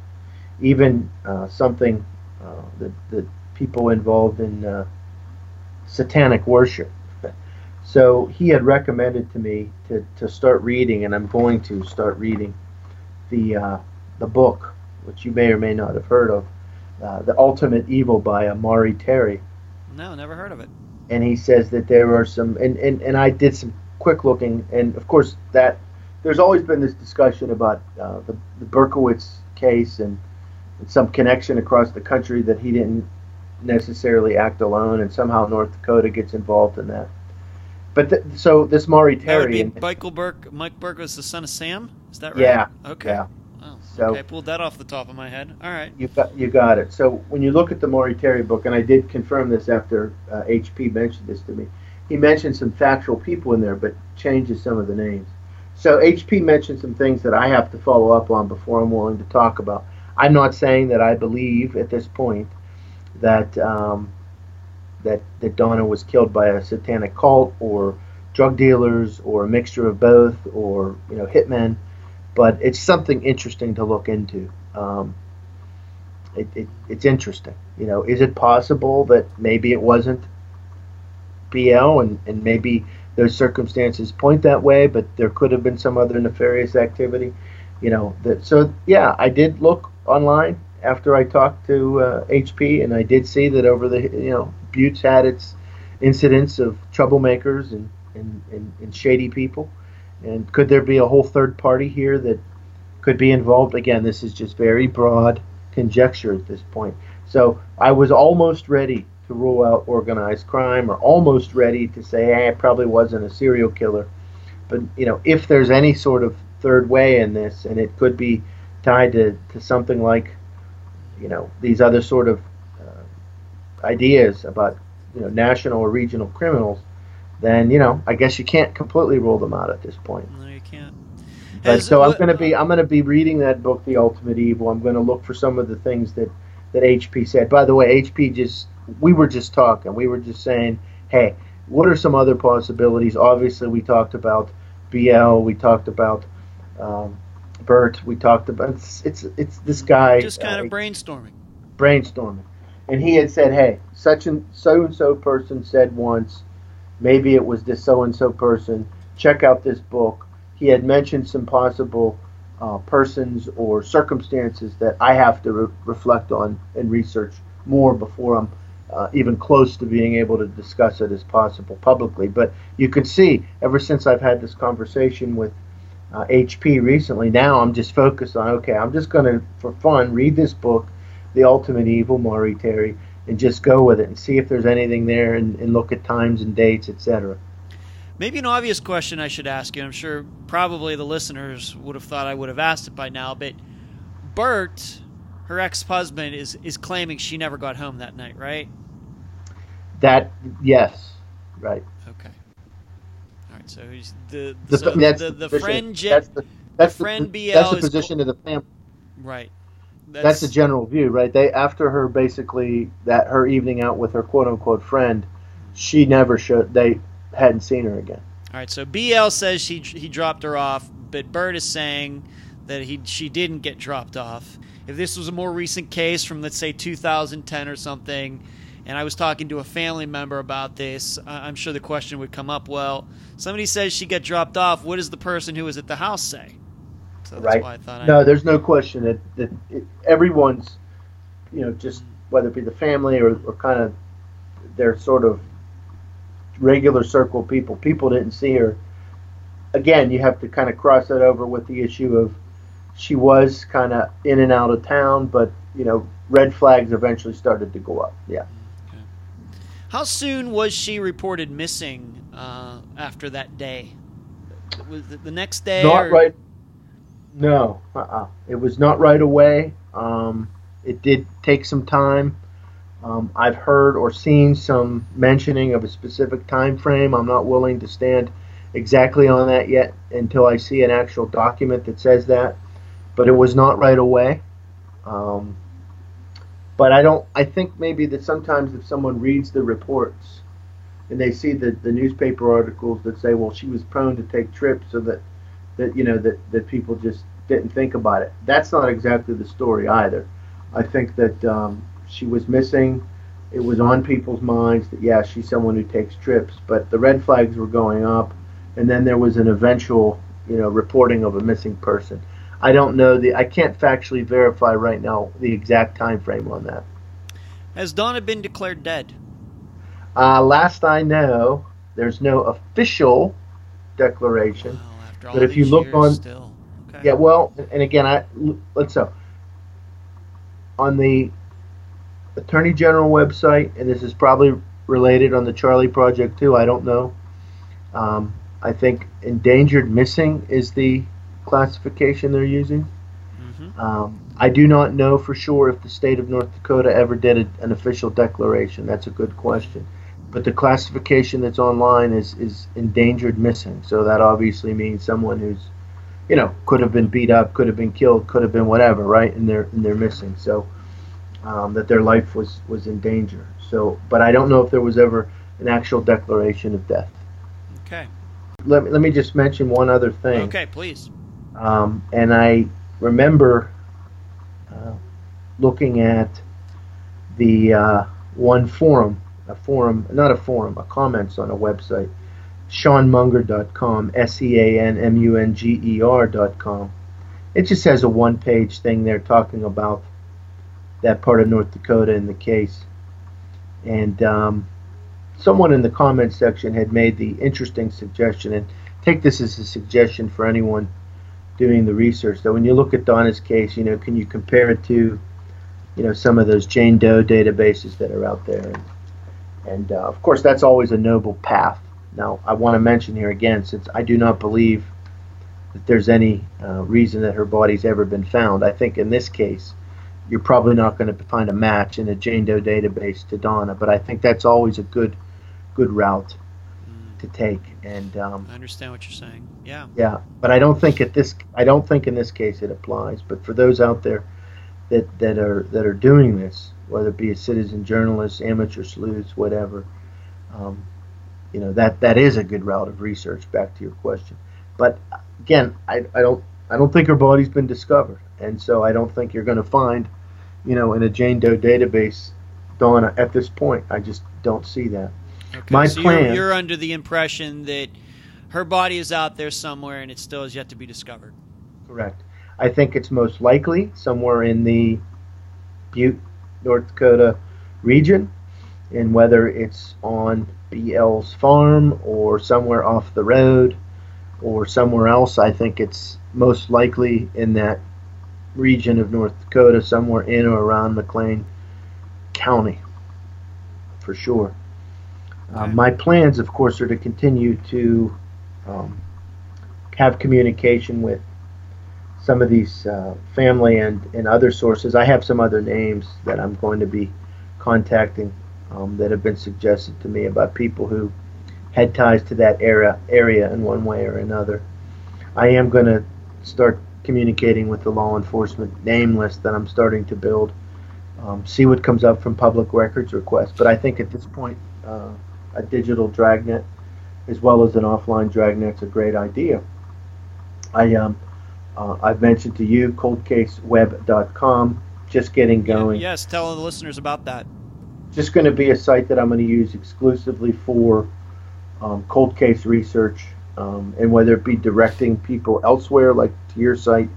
even uh, something uh, that, that people involved in uh, satanic worship. So he had recommended to me to, to start reading, and I'm going to start reading the uh, the book, which you may or may not have heard of, uh, "The Ultimate Evil" by Maury Terry. No, never heard of it. And he says that there are some, and, and, and I did some quick looking, and of course that there's always been this discussion about uh, the, the Berkowitz case and, and some connection across the country that he didn't necessarily act alone, and somehow North Dakota gets involved in that. But th- so this Maury That would Terry, be Michael Burke. Mike Burke was the son of Sam. Is that right? Yeah, Okay. yeah. Oh, So- okay. I pulled that off the top of my head. All right. You got you got it. So when you look at the Maury Terry book, and I did confirm this after uh, HP mentioned this to me, he mentioned some factual people in there, but changes some of the names. So HP mentioned some things that I have to follow up on before I'm willing to talk about. I'm not saying that I believe at this point that um, that that Donna was killed by a satanic cult or drug dealers or a mixture of both or you know hitmen, but it's something interesting to look into. Um, it, it, it's interesting. You know, is it possible that maybe it wasn't BL and, and maybe those circumstances point that way, but there could have been some other nefarious activity? You know, that so yeah, I did look online after I talked to uh, HP, and I did see that over the you know Buttes had its incidents of troublemakers and, and, and, and shady people. And could there be a whole third party here that could be involved? Again, this is just very broad conjecture at this point. So I was almost ready to rule out organized crime, or almost ready to say, hey, it probably wasn't a serial killer. But you know, if there's any sort of third way in this, and it could be tied to, to something like, you know, these other sort of ideas about you know national or regional criminals, then you know I guess you can't completely rule them out at this point. No, you can't. Has- so I'm going to be I'm going to be reading that book, The Ultimate Evil. I'm going to look for some of the things that that HP said. By the way, HP just we were just talking. We were just saying, hey, what are some other possibilities? Obviously, we talked about BL. We talked about um, Bert. We talked about it's it's, it's this guy Just kind uh, of brainstorming. brainstorming, and he had said, "Hey, such and so and so person said once, maybe it was this so and so person. Check out this book." He had mentioned some possible uh, persons or circumstances that I have to re- reflect on and research more before I'm uh, even close to being able to discuss it as possible publicly. But you can see, ever since I've had this conversation with uh, HP recently, now I'm just focused on okay, I'm just going to, for fun, read this book, The Ultimate Evil, Maury Terry, and just go with it and see if there's anything there and, and look at times and dates, etc. Maybe an obvious question I should ask you. I'm sure probably the listeners would have thought I would have asked it by now, but Bert, her ex-husband, is is claiming she never got home that night, right? That, yes, right. Okay. All right. So he's the The, so that's the, the friend that's the, that's the, friend BL that's the is position of the family. right. That's, the general view, right? They after her basically that her evening out with her quote unquote friend, she never showed. They hadn't seen her again. All right, so BL says she he dropped her off, but Bert is saying that he she didn't get dropped off. If this was a more recent case from let's say 2010 or something, and I was talking to a family member about this, I'm sure the question would come up. Well, somebody says she got dropped off. What does the person who was at the house say? So right. no, I'd... there's no question that, that it, everyone's, you know, just whether it be the family or, or kind of their sort of regular circle people. People didn't see her. Again, you have to kind of cross that over with the issue of she was kind of in and out of town, but you know, red flags eventually started to go up. Yeah. Okay. How soon was she reported missing uh, after that day? Was it the next day? Not or? right. No, uh-uh. it was not right away. Um, it did take some time. Um, I've heard or seen some mentioning of a specific time frame. I'm not willing to stand exactly on that yet until I see an actual document that says that. But it was not right away. Um, but I don't. I think maybe that sometimes if someone reads the reports and they see the, the newspaper articles that say, well, she was prone to take trips, so that that you know that that people just didn't think about it. That's not exactly the story either. I think that um, she was missing. It was on people's minds that yeah, she's someone who takes trips, but the red flags were going up, and then there was an eventual you know reporting of a missing person. I don't know the I can't factually verify right now the exact time frame on that. Has Donna been declared dead? Uh, last I know, there's no official declaration. Wow, but if you look on, still. Okay. yeah, well, and again, I let's so on the Attorney General website, and this is probably related on the Charley Project too. I don't know. Um, I think endangered missing is the classification they're using. Mm-hmm. Um, I do not know for sure if the state of North Dakota ever did a, an official declaration. That's a good question. But the classification that's online is, is endangered missing. So that obviously means someone who's, you know, could have been beat up, could have been killed, could have been whatever, right? And they're and they're missing. So um, that their life was was in danger. So, but I don't know if there was ever an actual declaration of death. Okay. Let me, let me just mention one other thing. Okay, please. Um, and I remember uh, looking at the uh, one forum, a forum, not a forum, a comments on a website, seanmunger.com, S E A N M U N G E R.com. It just has a one page thing there talking about that part of North Dakota in the case. And um, someone in the comments section had made the interesting suggestion, and take this as a suggestion for anyone doing the research. That when you look at Donna's case, you know, can you compare it to, you know, some of those Jane Doe databases that are out there? And, and uh, of course, that's always a noble path. Now, I want to mention here again, since I do not believe that there's any uh, reason that her body's ever been found. I think in this case, you're probably not going to find a match in a Jane Doe database to Donna, but I think that's always a good, good route to take. And um, I understand what you're saying. Yeah. Yeah, but I don't think at this I don't think in this case it applies. But for those out there that that are that are doing this, whether it be a citizen journalist, amateur sleuths, whatever, um, you know that that is a good route of research. Back to your question, but again, I, I don't I don't think her body's been discovered, and so I don't think you're going to find, you know, in a Jane Doe database, Donna at this point. I just don't see that. Okay, My so plan. You're, you're under the impression that her body is out there somewhere and it still is yet to be discovered. Correct. I think it's most likely somewhere in the Butte, North Dakota region, and whether it's on BL's farm or somewhere off the road or somewhere else, I think it's most likely in that region of North Dakota, somewhere in or around McLean County, for sure. Uh, my plans, of course, are to continue to um, have communication with some of these uh, family and, and other sources. I have some other names that I'm going to be contacting um, that have been suggested to me about people who had ties to that area area in one way or another. I am going to start communicating with the law enforcement name list that I'm starting to build. Um, see what comes up from public records requests. But I think at this point, uh, a digital dragnet as well as an offline dragnet's a great idea. I um, uh, I've mentioned to you coldcaseweb.com, just getting going. Yes, tell the listeners about that. just going to be a site that I'm going to use exclusively for um, cold case research, um, and whether it be directing people elsewhere, like to your site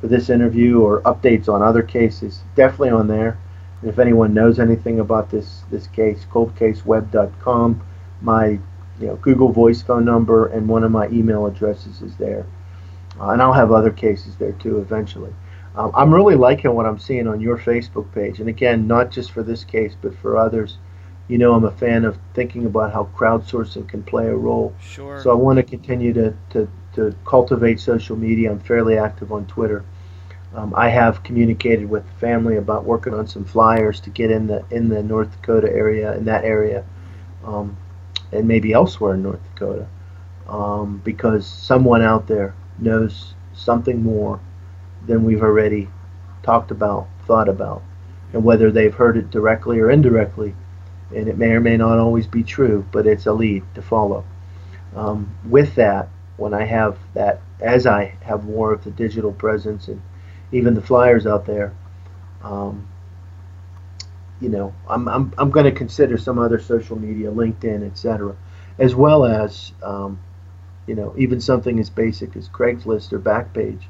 for this interview, or updates on other cases, definitely on there. And if anyone knows anything about this this case, coldcaseweb.com, my you know Google Voice phone number and one of my email addresses is there, uh, and I'll have other cases there too eventually. Um, I'm really liking what I'm seeing on your Facebook page, and again, not just for this case, but for others. You know, I'm a fan of thinking about how crowdsourcing can play a role. Sure. So I want to continue to, to, to cultivate social media. I'm fairly active on Twitter. Um, I have communicated with the family about working on some flyers to get in the in the North Dakota area, in that area, um, and maybe elsewhere in North Dakota, um, because someone out there knows something more than we've already talked about, thought about, and whether they've heard it directly or indirectly, and it may or may not always be true, but it's a lead to follow. Um, with that, when I have that, as I have more of the digital presence and even the flyers out there, um, you know, I'm, I'm, I'm going to consider some other social media, LinkedIn, etc., as well as, um, you know, even something as basic as Craigslist or Backpage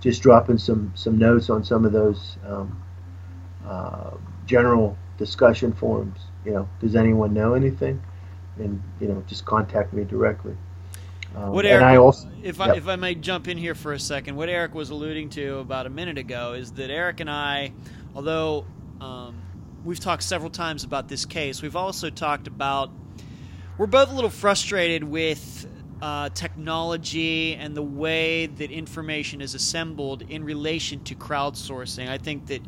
just dropping some some notes on some of those um, uh, general discussion forums. You know, does anyone know anything? And you know, just contact me directly. Um, what Eric, also, if I if I may jump in here for a second, what Eric was alluding to about a minute ago is that Eric and I, although um, we've talked several times about this case, we've also talked about we're both a little frustrated with uh, technology and the way that information is assembled in relation to crowdsourcing. I think that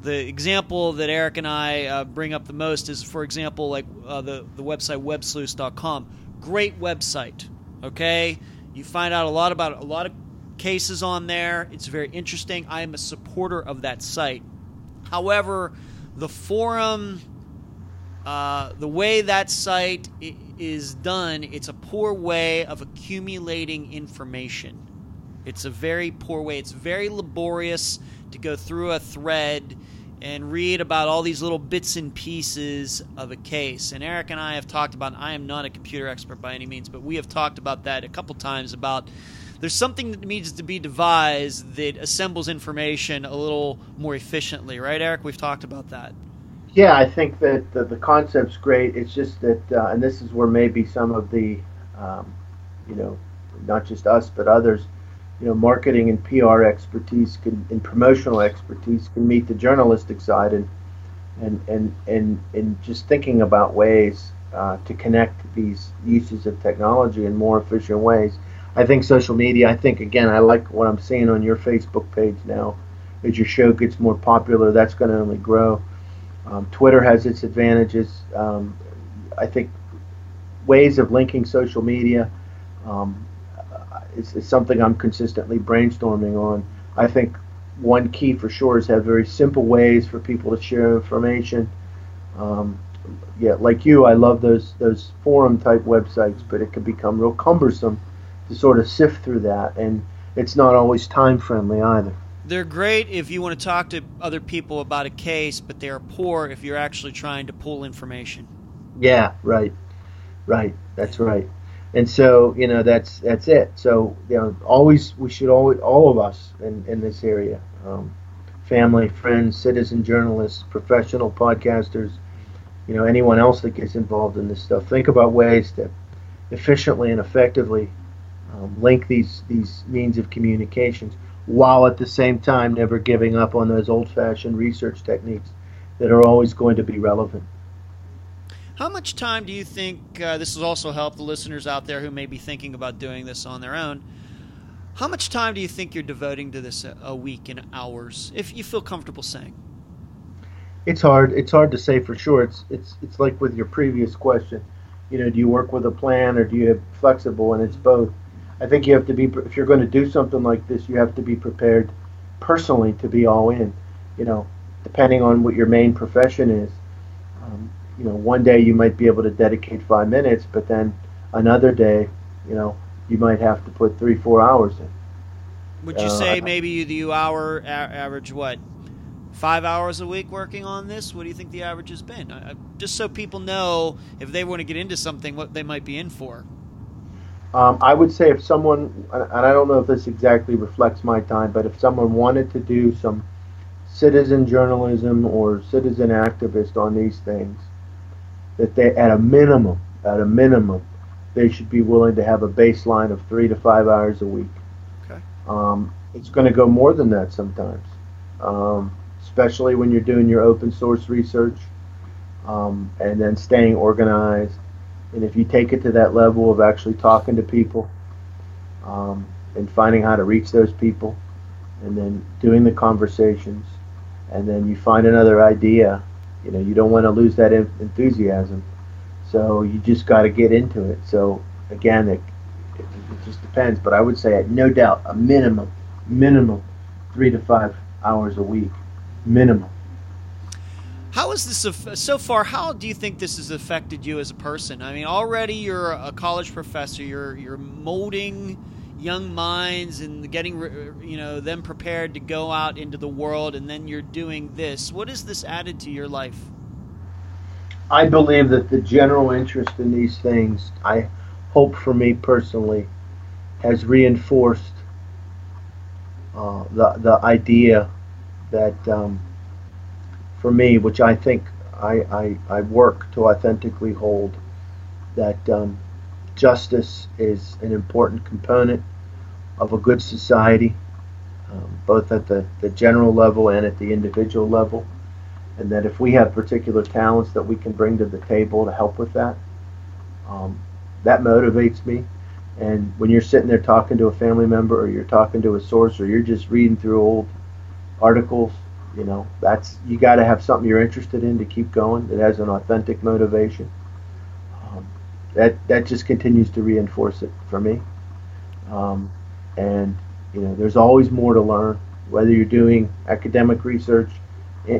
the example that Eric and I uh, bring up the most is, for example, like uh, the the website websleuth.com. Great website. Okay, you find out a lot about a lot of cases on there. It's very interesting. I am a supporter of that site. However, the forum uh, the way that site is done, it's a poor way of accumulating information. It's a very poor way. It's very laborious to go through a thread and read about all these little bits and pieces of a case. And Eric and I have talked about, I am not a computer expert by any means, but we have talked about that a couple times about there's something that needs to be devised that assembles information a little more efficiently, right, Eric? We've talked about that. Yeah, I think that the, the concept's great. It's just that, uh, and this is where maybe some of the, um, you know, not just us but others, you know, marketing and PR expertise can, and promotional expertise can meet the journalistic side, and and and and, and just thinking about ways uh, to connect these uses of technology in more efficient ways. I think social media. I think again, I like what I'm seeing on your Facebook page now. As your show gets more popular, that's going to only grow. Um, Twitter has its advantages. Um, I think ways of linking social media um, is, is, something I'm consistently brainstorming on. I think one key for sure is have very simple ways for people to share information. Um, yeah, like you, I love those those forum type websites, but it can become real cumbersome to sort of sift through that, and it's not always time friendly either. They're great if you want to talk to other people about a case, but they are poor if you're actually trying to pull information. Yeah, right, right. That's right. And so you know that's that's it. So you know, always we should always all of us in in this area, um, family, friends, citizen journalists, professional podcasters, you know, anyone else that gets involved in this stuff, think about ways to efficiently and effectively um, link these these means of communications while at the same time never giving up on those old fashioned research techniques that are always going to be relevant. How much time do you think uh, this will also help the listeners out there who may be thinking about doing this on their own? How much time do you think you're devoting to this a, a week in hours, if you feel comfortable saying? It's hard. It's hard to say for sure. It's it's it's like with your previous question. You know, do you work with a plan or do you have flexible? And it's both. I think you have to be if you're going to do something like this, you have to be prepared personally to be all in. You know, depending on what your main profession is. Um, you know, one day you might be able to dedicate five minutes, but then another day, you know, you might have to put three, four hours in. Would you uh, say maybe you the hour a- average what five hours a week working on this? What do you think the average has been? I, just so people know if they want to get into something, what they might be in for. Um, I would say if someone, and I don't know if this exactly reflects my time, but if someone wanted to do some citizen journalism or citizen activist on these things, that they, at a minimum, at a minimum, they should be willing to have a baseline of three to five hours a week. Okay. Um, it's going to go more than that sometimes, um, especially when you're doing your open source research um, and then staying organized. And if you take it to that level of actually talking to people um, and finding how to reach those people and then doing the conversations and then you find another idea, you know, you don't want to lose that enthusiasm. So you just got to get into it. So again, it, it, it just depends. But I would say, no doubt, a minimum, minimum, three to five hours a week, minimum. How is this so far? How do you think this has affected you as a person? I mean, already you're a college professor. You're you're molding young minds and getting you know them prepared to go out into the world, and then you're doing this. What has this added to your life? I believe that the general interest in these things, I hope for me personally, has reinforced uh, the the idea that um, for me, which I think I, I, I work to authentically hold, that um, justice is an important component of a good society, um, both at the, the general level and at the individual level. And that if we have particular talents that we can bring to the table to help with that, um, that motivates me. And when you're sitting there talking to a family member or you're talking to a source or you're just reading through old articles you know that's you got to have something you're interested in to keep going it has an authentic motivation. Um, that that just continues to reinforce it for me. Um, and you know there's always more to learn. Whether you're doing academic research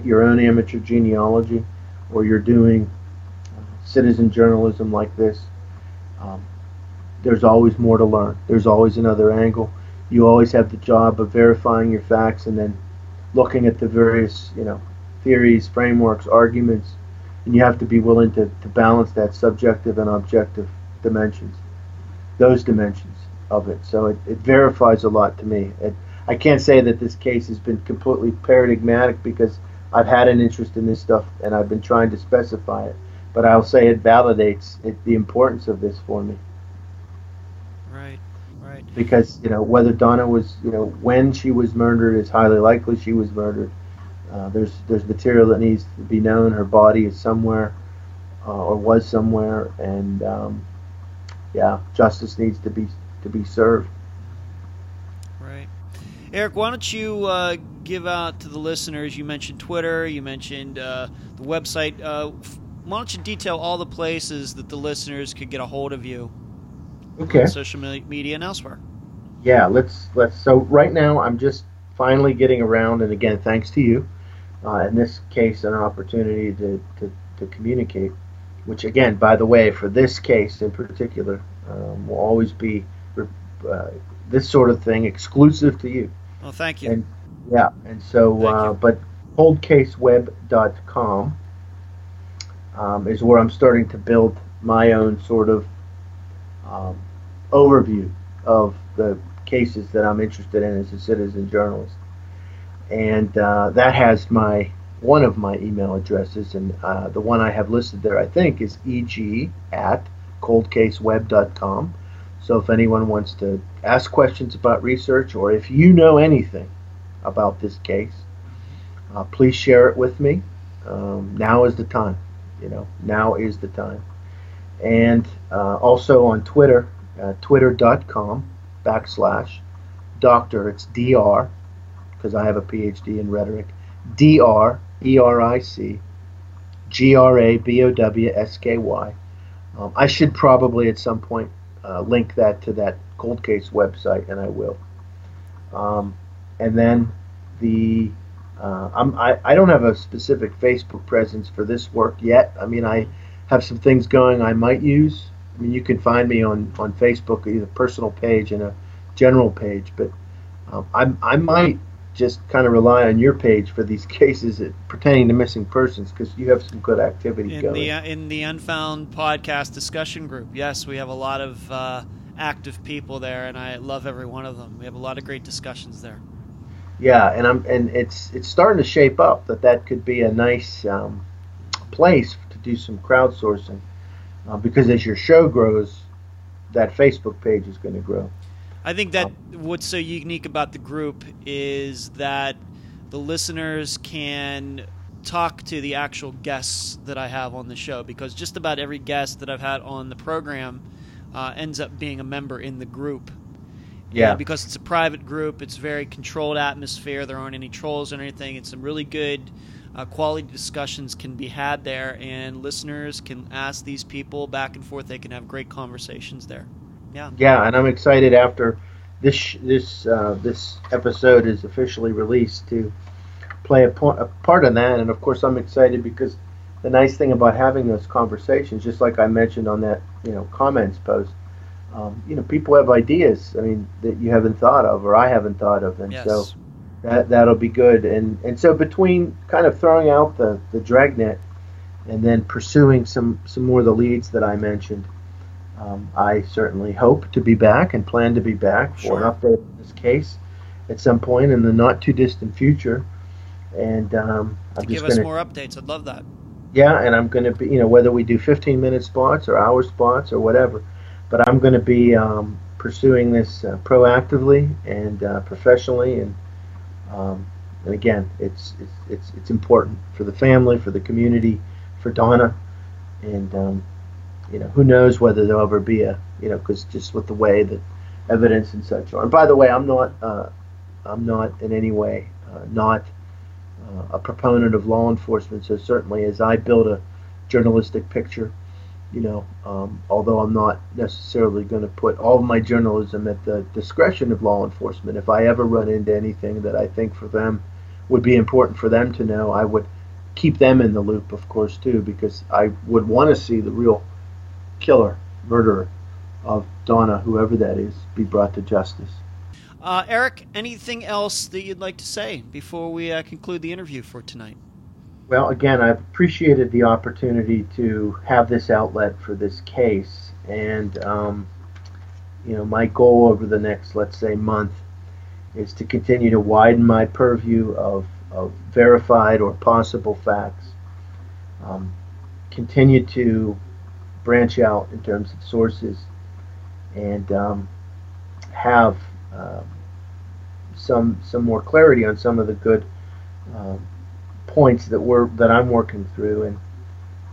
your own amateur genealogy or you're doing uh, citizen journalism like this um, there's always more to learn. There's always another angle. You always have the job of verifying your facts and then looking at the various, you know, theories, frameworks, arguments, and you have to be willing to, to balance that subjective and objective dimensions, those dimensions of it. So it, it verifies a lot to me. It, I can't say that this case has been completely paradigmatic because I've had an interest in this stuff and I've been trying to specify it. But I'll say it validates it, the importance of this for me. Right. Right. Because you know whether Donna was you know when she was murdered is highly likely she was murdered. Uh, there's there's material that needs to be known. Her body is somewhere uh, or was somewhere, and um, yeah, justice needs to be to be served. Right, Eric. Why don't you uh, give out to the listeners? You mentioned Twitter. You mentioned uh, the website. Uh, why don't you detail all the places that the listeners could get a hold of you? Okay. social media and elsewhere. Yeah, let's let's. So right now, I'm just finally getting around, and again, thanks to you. Uh, in this case, an opportunity to, to, to communicate, which again, by the way, for this case in particular, um, will always be uh, this sort of thing exclusive to you. Well, thank you. And, yeah, and so, uh, but coldcaseweb.com um, is where I'm starting to build my own sort of um, overview of the cases that I'm interested in as a citizen journalist. And uh, that has my one of my email addresses, and uh, the one I have listed there, I think, is eg at coldcaseweb.com. So if anyone wants to ask questions about research, or if you know anything about this case, uh, please share it with me. Um, now is the time. You know, now is the time. And uh, also on Twitter, uh, twitter.com backslash doctor. It's dr because I have a PhD in rhetoric. dr e r i c g r a b o w s k y. Um, I should probably at some point uh, link that to that cold case website, and I will. Um, and then the uh, I, I don't have a specific Facebook presence for this work yet. I mean, I have some things going I might use. I mean, you can find me on, on Facebook, either personal page and a general page, but um, I, I might just kind of rely on your page for these cases pertaining to missing persons because you have some good activity in going. the uh, in the Unfound podcast discussion group. Yes, we have a lot of uh, active people there, and I love every one of them. We have a lot of great discussions there. Yeah, and I'm and it's it's starting to shape up that that could be a nice um, place to do some crowdsourcing uh, because as your show grows, that Facebook page is going to grow. I think that um, what's so unique about the group is that the listeners can talk to the actual guests that I have on the show because just about every guest that I've had on the program uh, ends up being a member in the group. Yeah. Because it's a private group, it's very controlled atmosphere. There aren't any trolls or anything. It's some really good uh, quality discussions can be had there, and listeners can ask these people back and forth. They can have great conversations there. Yeah. Yeah, and I'm excited after this this uh, this episode is officially released to play a, po- a part in that. And of course, I'm excited because the nice thing about having those conversations, just like I mentioned on that you know comments post, um, you know, people have ideas. I mean, that you haven't thought of or I haven't thought of, and yes. so that that'll be good. And and so between kind of throwing out the the dragnet and then pursuing some some more of the leads that I mentioned, um, I certainly hope to be back and plan to be back for sure. an update on this case at some point in the not too distant future. And um, I'm give us gonna, more updates. I'd love that. Yeah, and I'm going to be, you know, whether we do 15 minute spots or hour spots or whatever, but I'm going to be um, pursuing this uh, proactively and uh, professionally and um, and again, it's, it's it's it's important for the family, for the community, for Donna, and um, you know who knows whether there'll ever be a you know because just with the way that evidence and such are. And by the way, I'm not uh, I'm not in any way uh, not uh, a proponent of law enforcement. So certainly, as I build a journalistic picture, you know, um, although I'm not necessarily going to put all of my journalism at the discretion of law enforcement, if I ever run into anything that I think for them would be important for them to know, I would keep them in the loop, of course, too, because I would want to see the real killer, murderer of Donna, whoever that is, be brought to justice. Uh, Eric, anything else that you'd like to say before we uh, conclude the interview for tonight? Well, again, I've appreciated the opportunity to have this outlet for this case, and um, you know, my goal over the next, let's say, month is to continue to widen my purview of, of verified or possible facts. Um, continue to branch out in terms of sources, and um, have um, some some more clarity on some of the good um, points that we're that I'm working through, and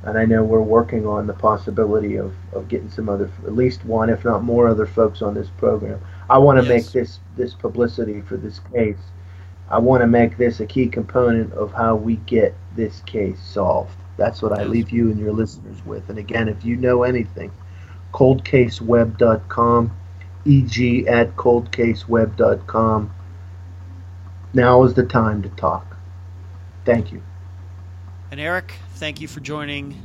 and I know we're working on the possibility of, of getting some other, at least one, if not more, other folks on this program. I want to Yes. make this this publicity for this case. I want to make this a key component of how we get this case solved. That's what I leave you and your listeners with. And again, if you know anything, coldcaseweb.com, eg at coldcaseweb.com. Now is the time to talk. Thank you. And Eric, thank you for joining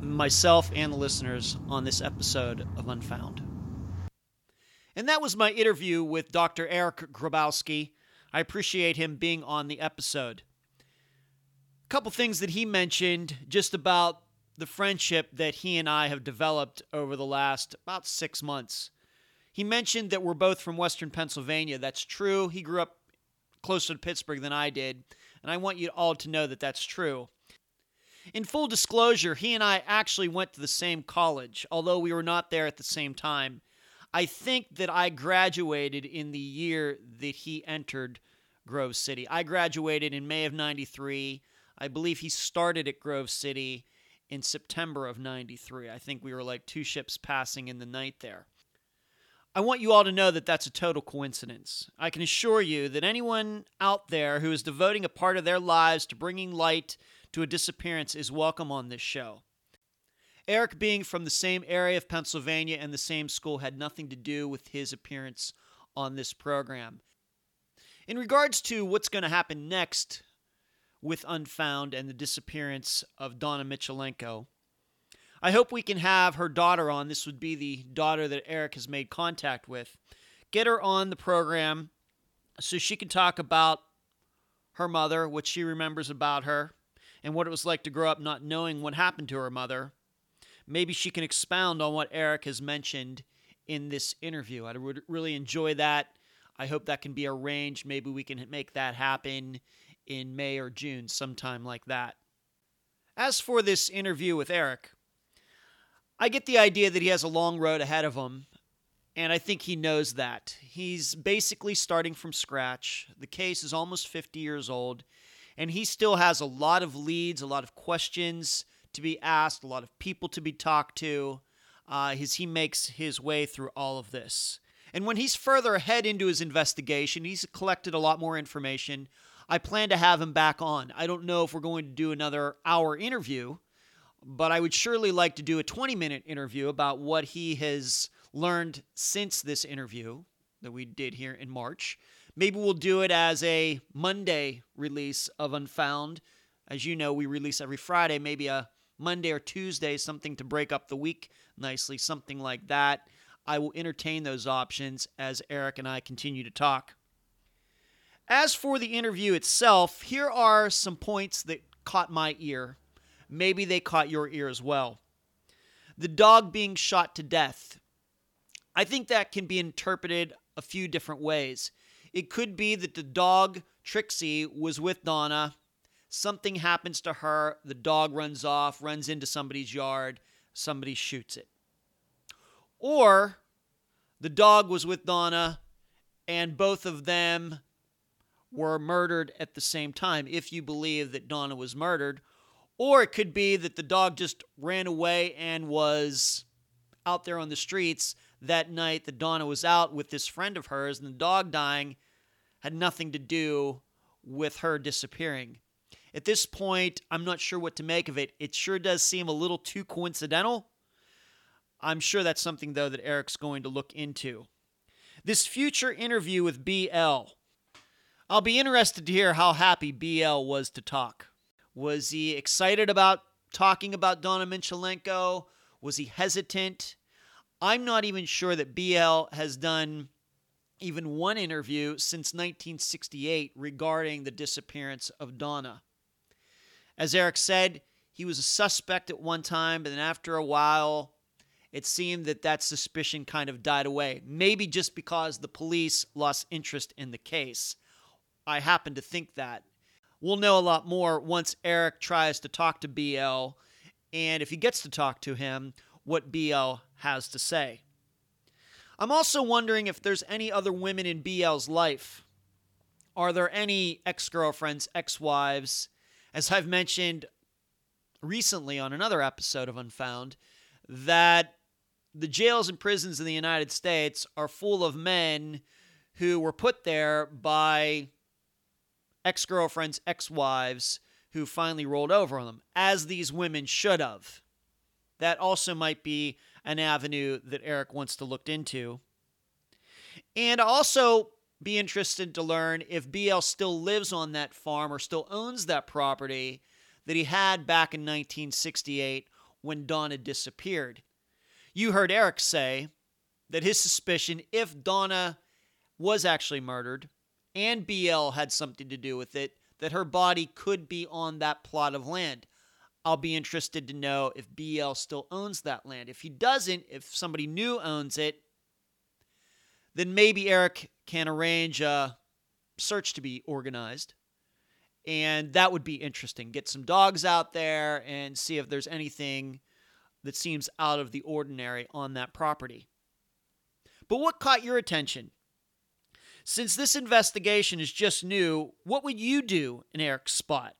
myself and the listeners on this episode of Unfound. And that was my interview with Dr. Eric Grabowski. I appreciate him being on the episode. A couple things that he mentioned just about the friendship that he and I have developed over the last about six months. He mentioned that we're both from Western Pennsylvania. That's true. He grew up closer to Pittsburgh than I did, and I want you all to know that that's true. In full disclosure, he and I actually went to the same college, although we were not there at the same time. I think that I graduated in the year that he entered Grove City. I graduated in May of 93. I believe he started at Grove City in September of 93. I think we were like two ships passing in the night there. I want you all to know that that's a total coincidence. I can assure you that anyone out there who is devoting a part of their lives to bringing light to a disappearance is welcome on this show. Eric being from the same area of Pennsylvania and the same school had nothing to do with his appearance on this program. In regards to what's going to happen next with Unfound and the disappearance of Donna Michalenko, I hope we can have her daughter on. This would be the daughter that Eric has made contact with. Get her on the program so she can talk about her mother, what she remembers about her, and what it was like to grow up not knowing what happened to her mother. Maybe she can expound on what Eric has mentioned in this interview. I would really enjoy that. I hope that can be arranged. Maybe we can make that happen in May or June, sometime like that. As for this interview with Eric, I get the idea that he has a long road ahead of him, and I think he knows that. He's basically starting from scratch. The case is almost 50 years old, and he still has a lot of leads, a lot of questions to be asked, a lot of people to be talked to uh, as he makes his way through all of this. And when he's further ahead into his investigation, he's collected a lot more information. I plan to have him back on. I don't know if we're going to do another hour interview but I would surely like to do a 20 minute interview about what he has learned since this interview that we did here in March. Maybe we'll do it as a Monday release of Unfound. As you know, we release every Friday, maybe a Monday or Tuesday, something to break up the week nicely, something like that. I will entertain those options as Eric and I continue to talk. As for the interview itself, here are some points that caught my ear maybe they caught your ear as well. The dog being shot to death. I think that can be interpreted a few different ways. It could be that the dog, Trixie, was with Donna. Something happens to her. The dog runs off, runs into somebody's yard. Somebody shoots it. Or the dog was with Donna and both of them were murdered at the same time, if you believe that Donna was murdered, or it could be that the dog just ran away and was out there on the streets that night that Donna was out with this friend of hers, and the dog dying had nothing to do with her disappearing. At this point, I'm not sure what to make of it. It sure does seem a little too coincidental. I'm sure that's something, though, that Eric's going to look into. This future interview with BL. I'll be interested to hear how happy BL was to talk. Was he excited about talking about Donna Michalenko? Was he hesitant? I'm not even sure that BL has done even one interview since 1968 regarding the disappearance of Donna. As Eric said, he was a suspect at one time, but then after a while, it seemed that that suspicion kind of died away. Maybe just because the police lost interest in the case. I happen to think that we'll know a lot more once Eric tries to talk to BL, and if he gets to talk to him, what BL has to say. I'm also wondering if there's any other women in BL's life. Are there any ex girlfriends, ex wives? As I've mentioned recently on another episode of Unfound, that the jails and prisons in the United States are full of men who were put there by ex girlfriends, ex wives who finally rolled over on them, as these women should have. That also might be an avenue that Eric wants to look into. And also be interested to learn if BL still lives on that farm or still owns that property that he had back in 1968 when Donna disappeared. You heard Eric say that his suspicion, if Donna was actually murdered, and BL had something to do with it, that her body could be on that plot of land. I'll be interested to know if BL still owns that land. If he doesn't, if somebody new owns it, then maybe Eric can arrange a search to be organized. And that would be interesting. Get some dogs out there and see if there's anything that seems out of the ordinary on that property. But what caught your attention? Since this investigation is just new, what would you do in Eric's spot?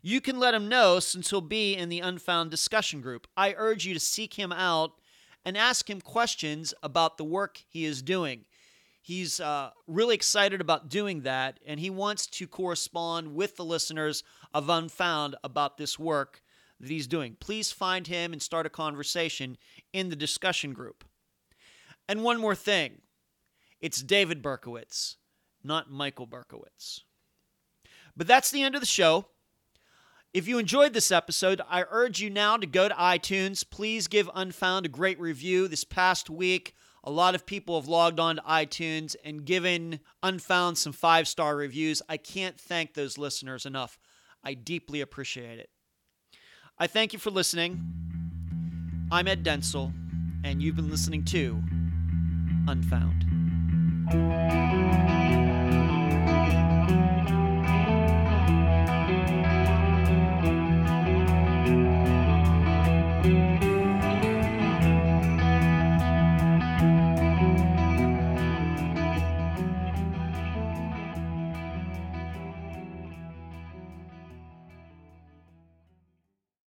You can let him know since he'll be in the Unfound discussion group. I urge you to seek him out and ask him questions about the work he is doing. He's uh, really excited about doing that, and he wants to correspond with the listeners of Unfound about this work that he's doing. Please find him and start a conversation in the discussion group. And one more thing it's David Berkowitz, not Michael Berkowitz. But that's the end of the show. If you enjoyed this episode, I urge you now to go to iTunes. Please give Unfound a great review. This past week, A lot of people have logged on to iTunes and given Unfound some five star reviews. I can't thank those listeners enough. I deeply appreciate it. I thank you for listening. I'm Ed Dentzel, and you've been listening to Unfound. Música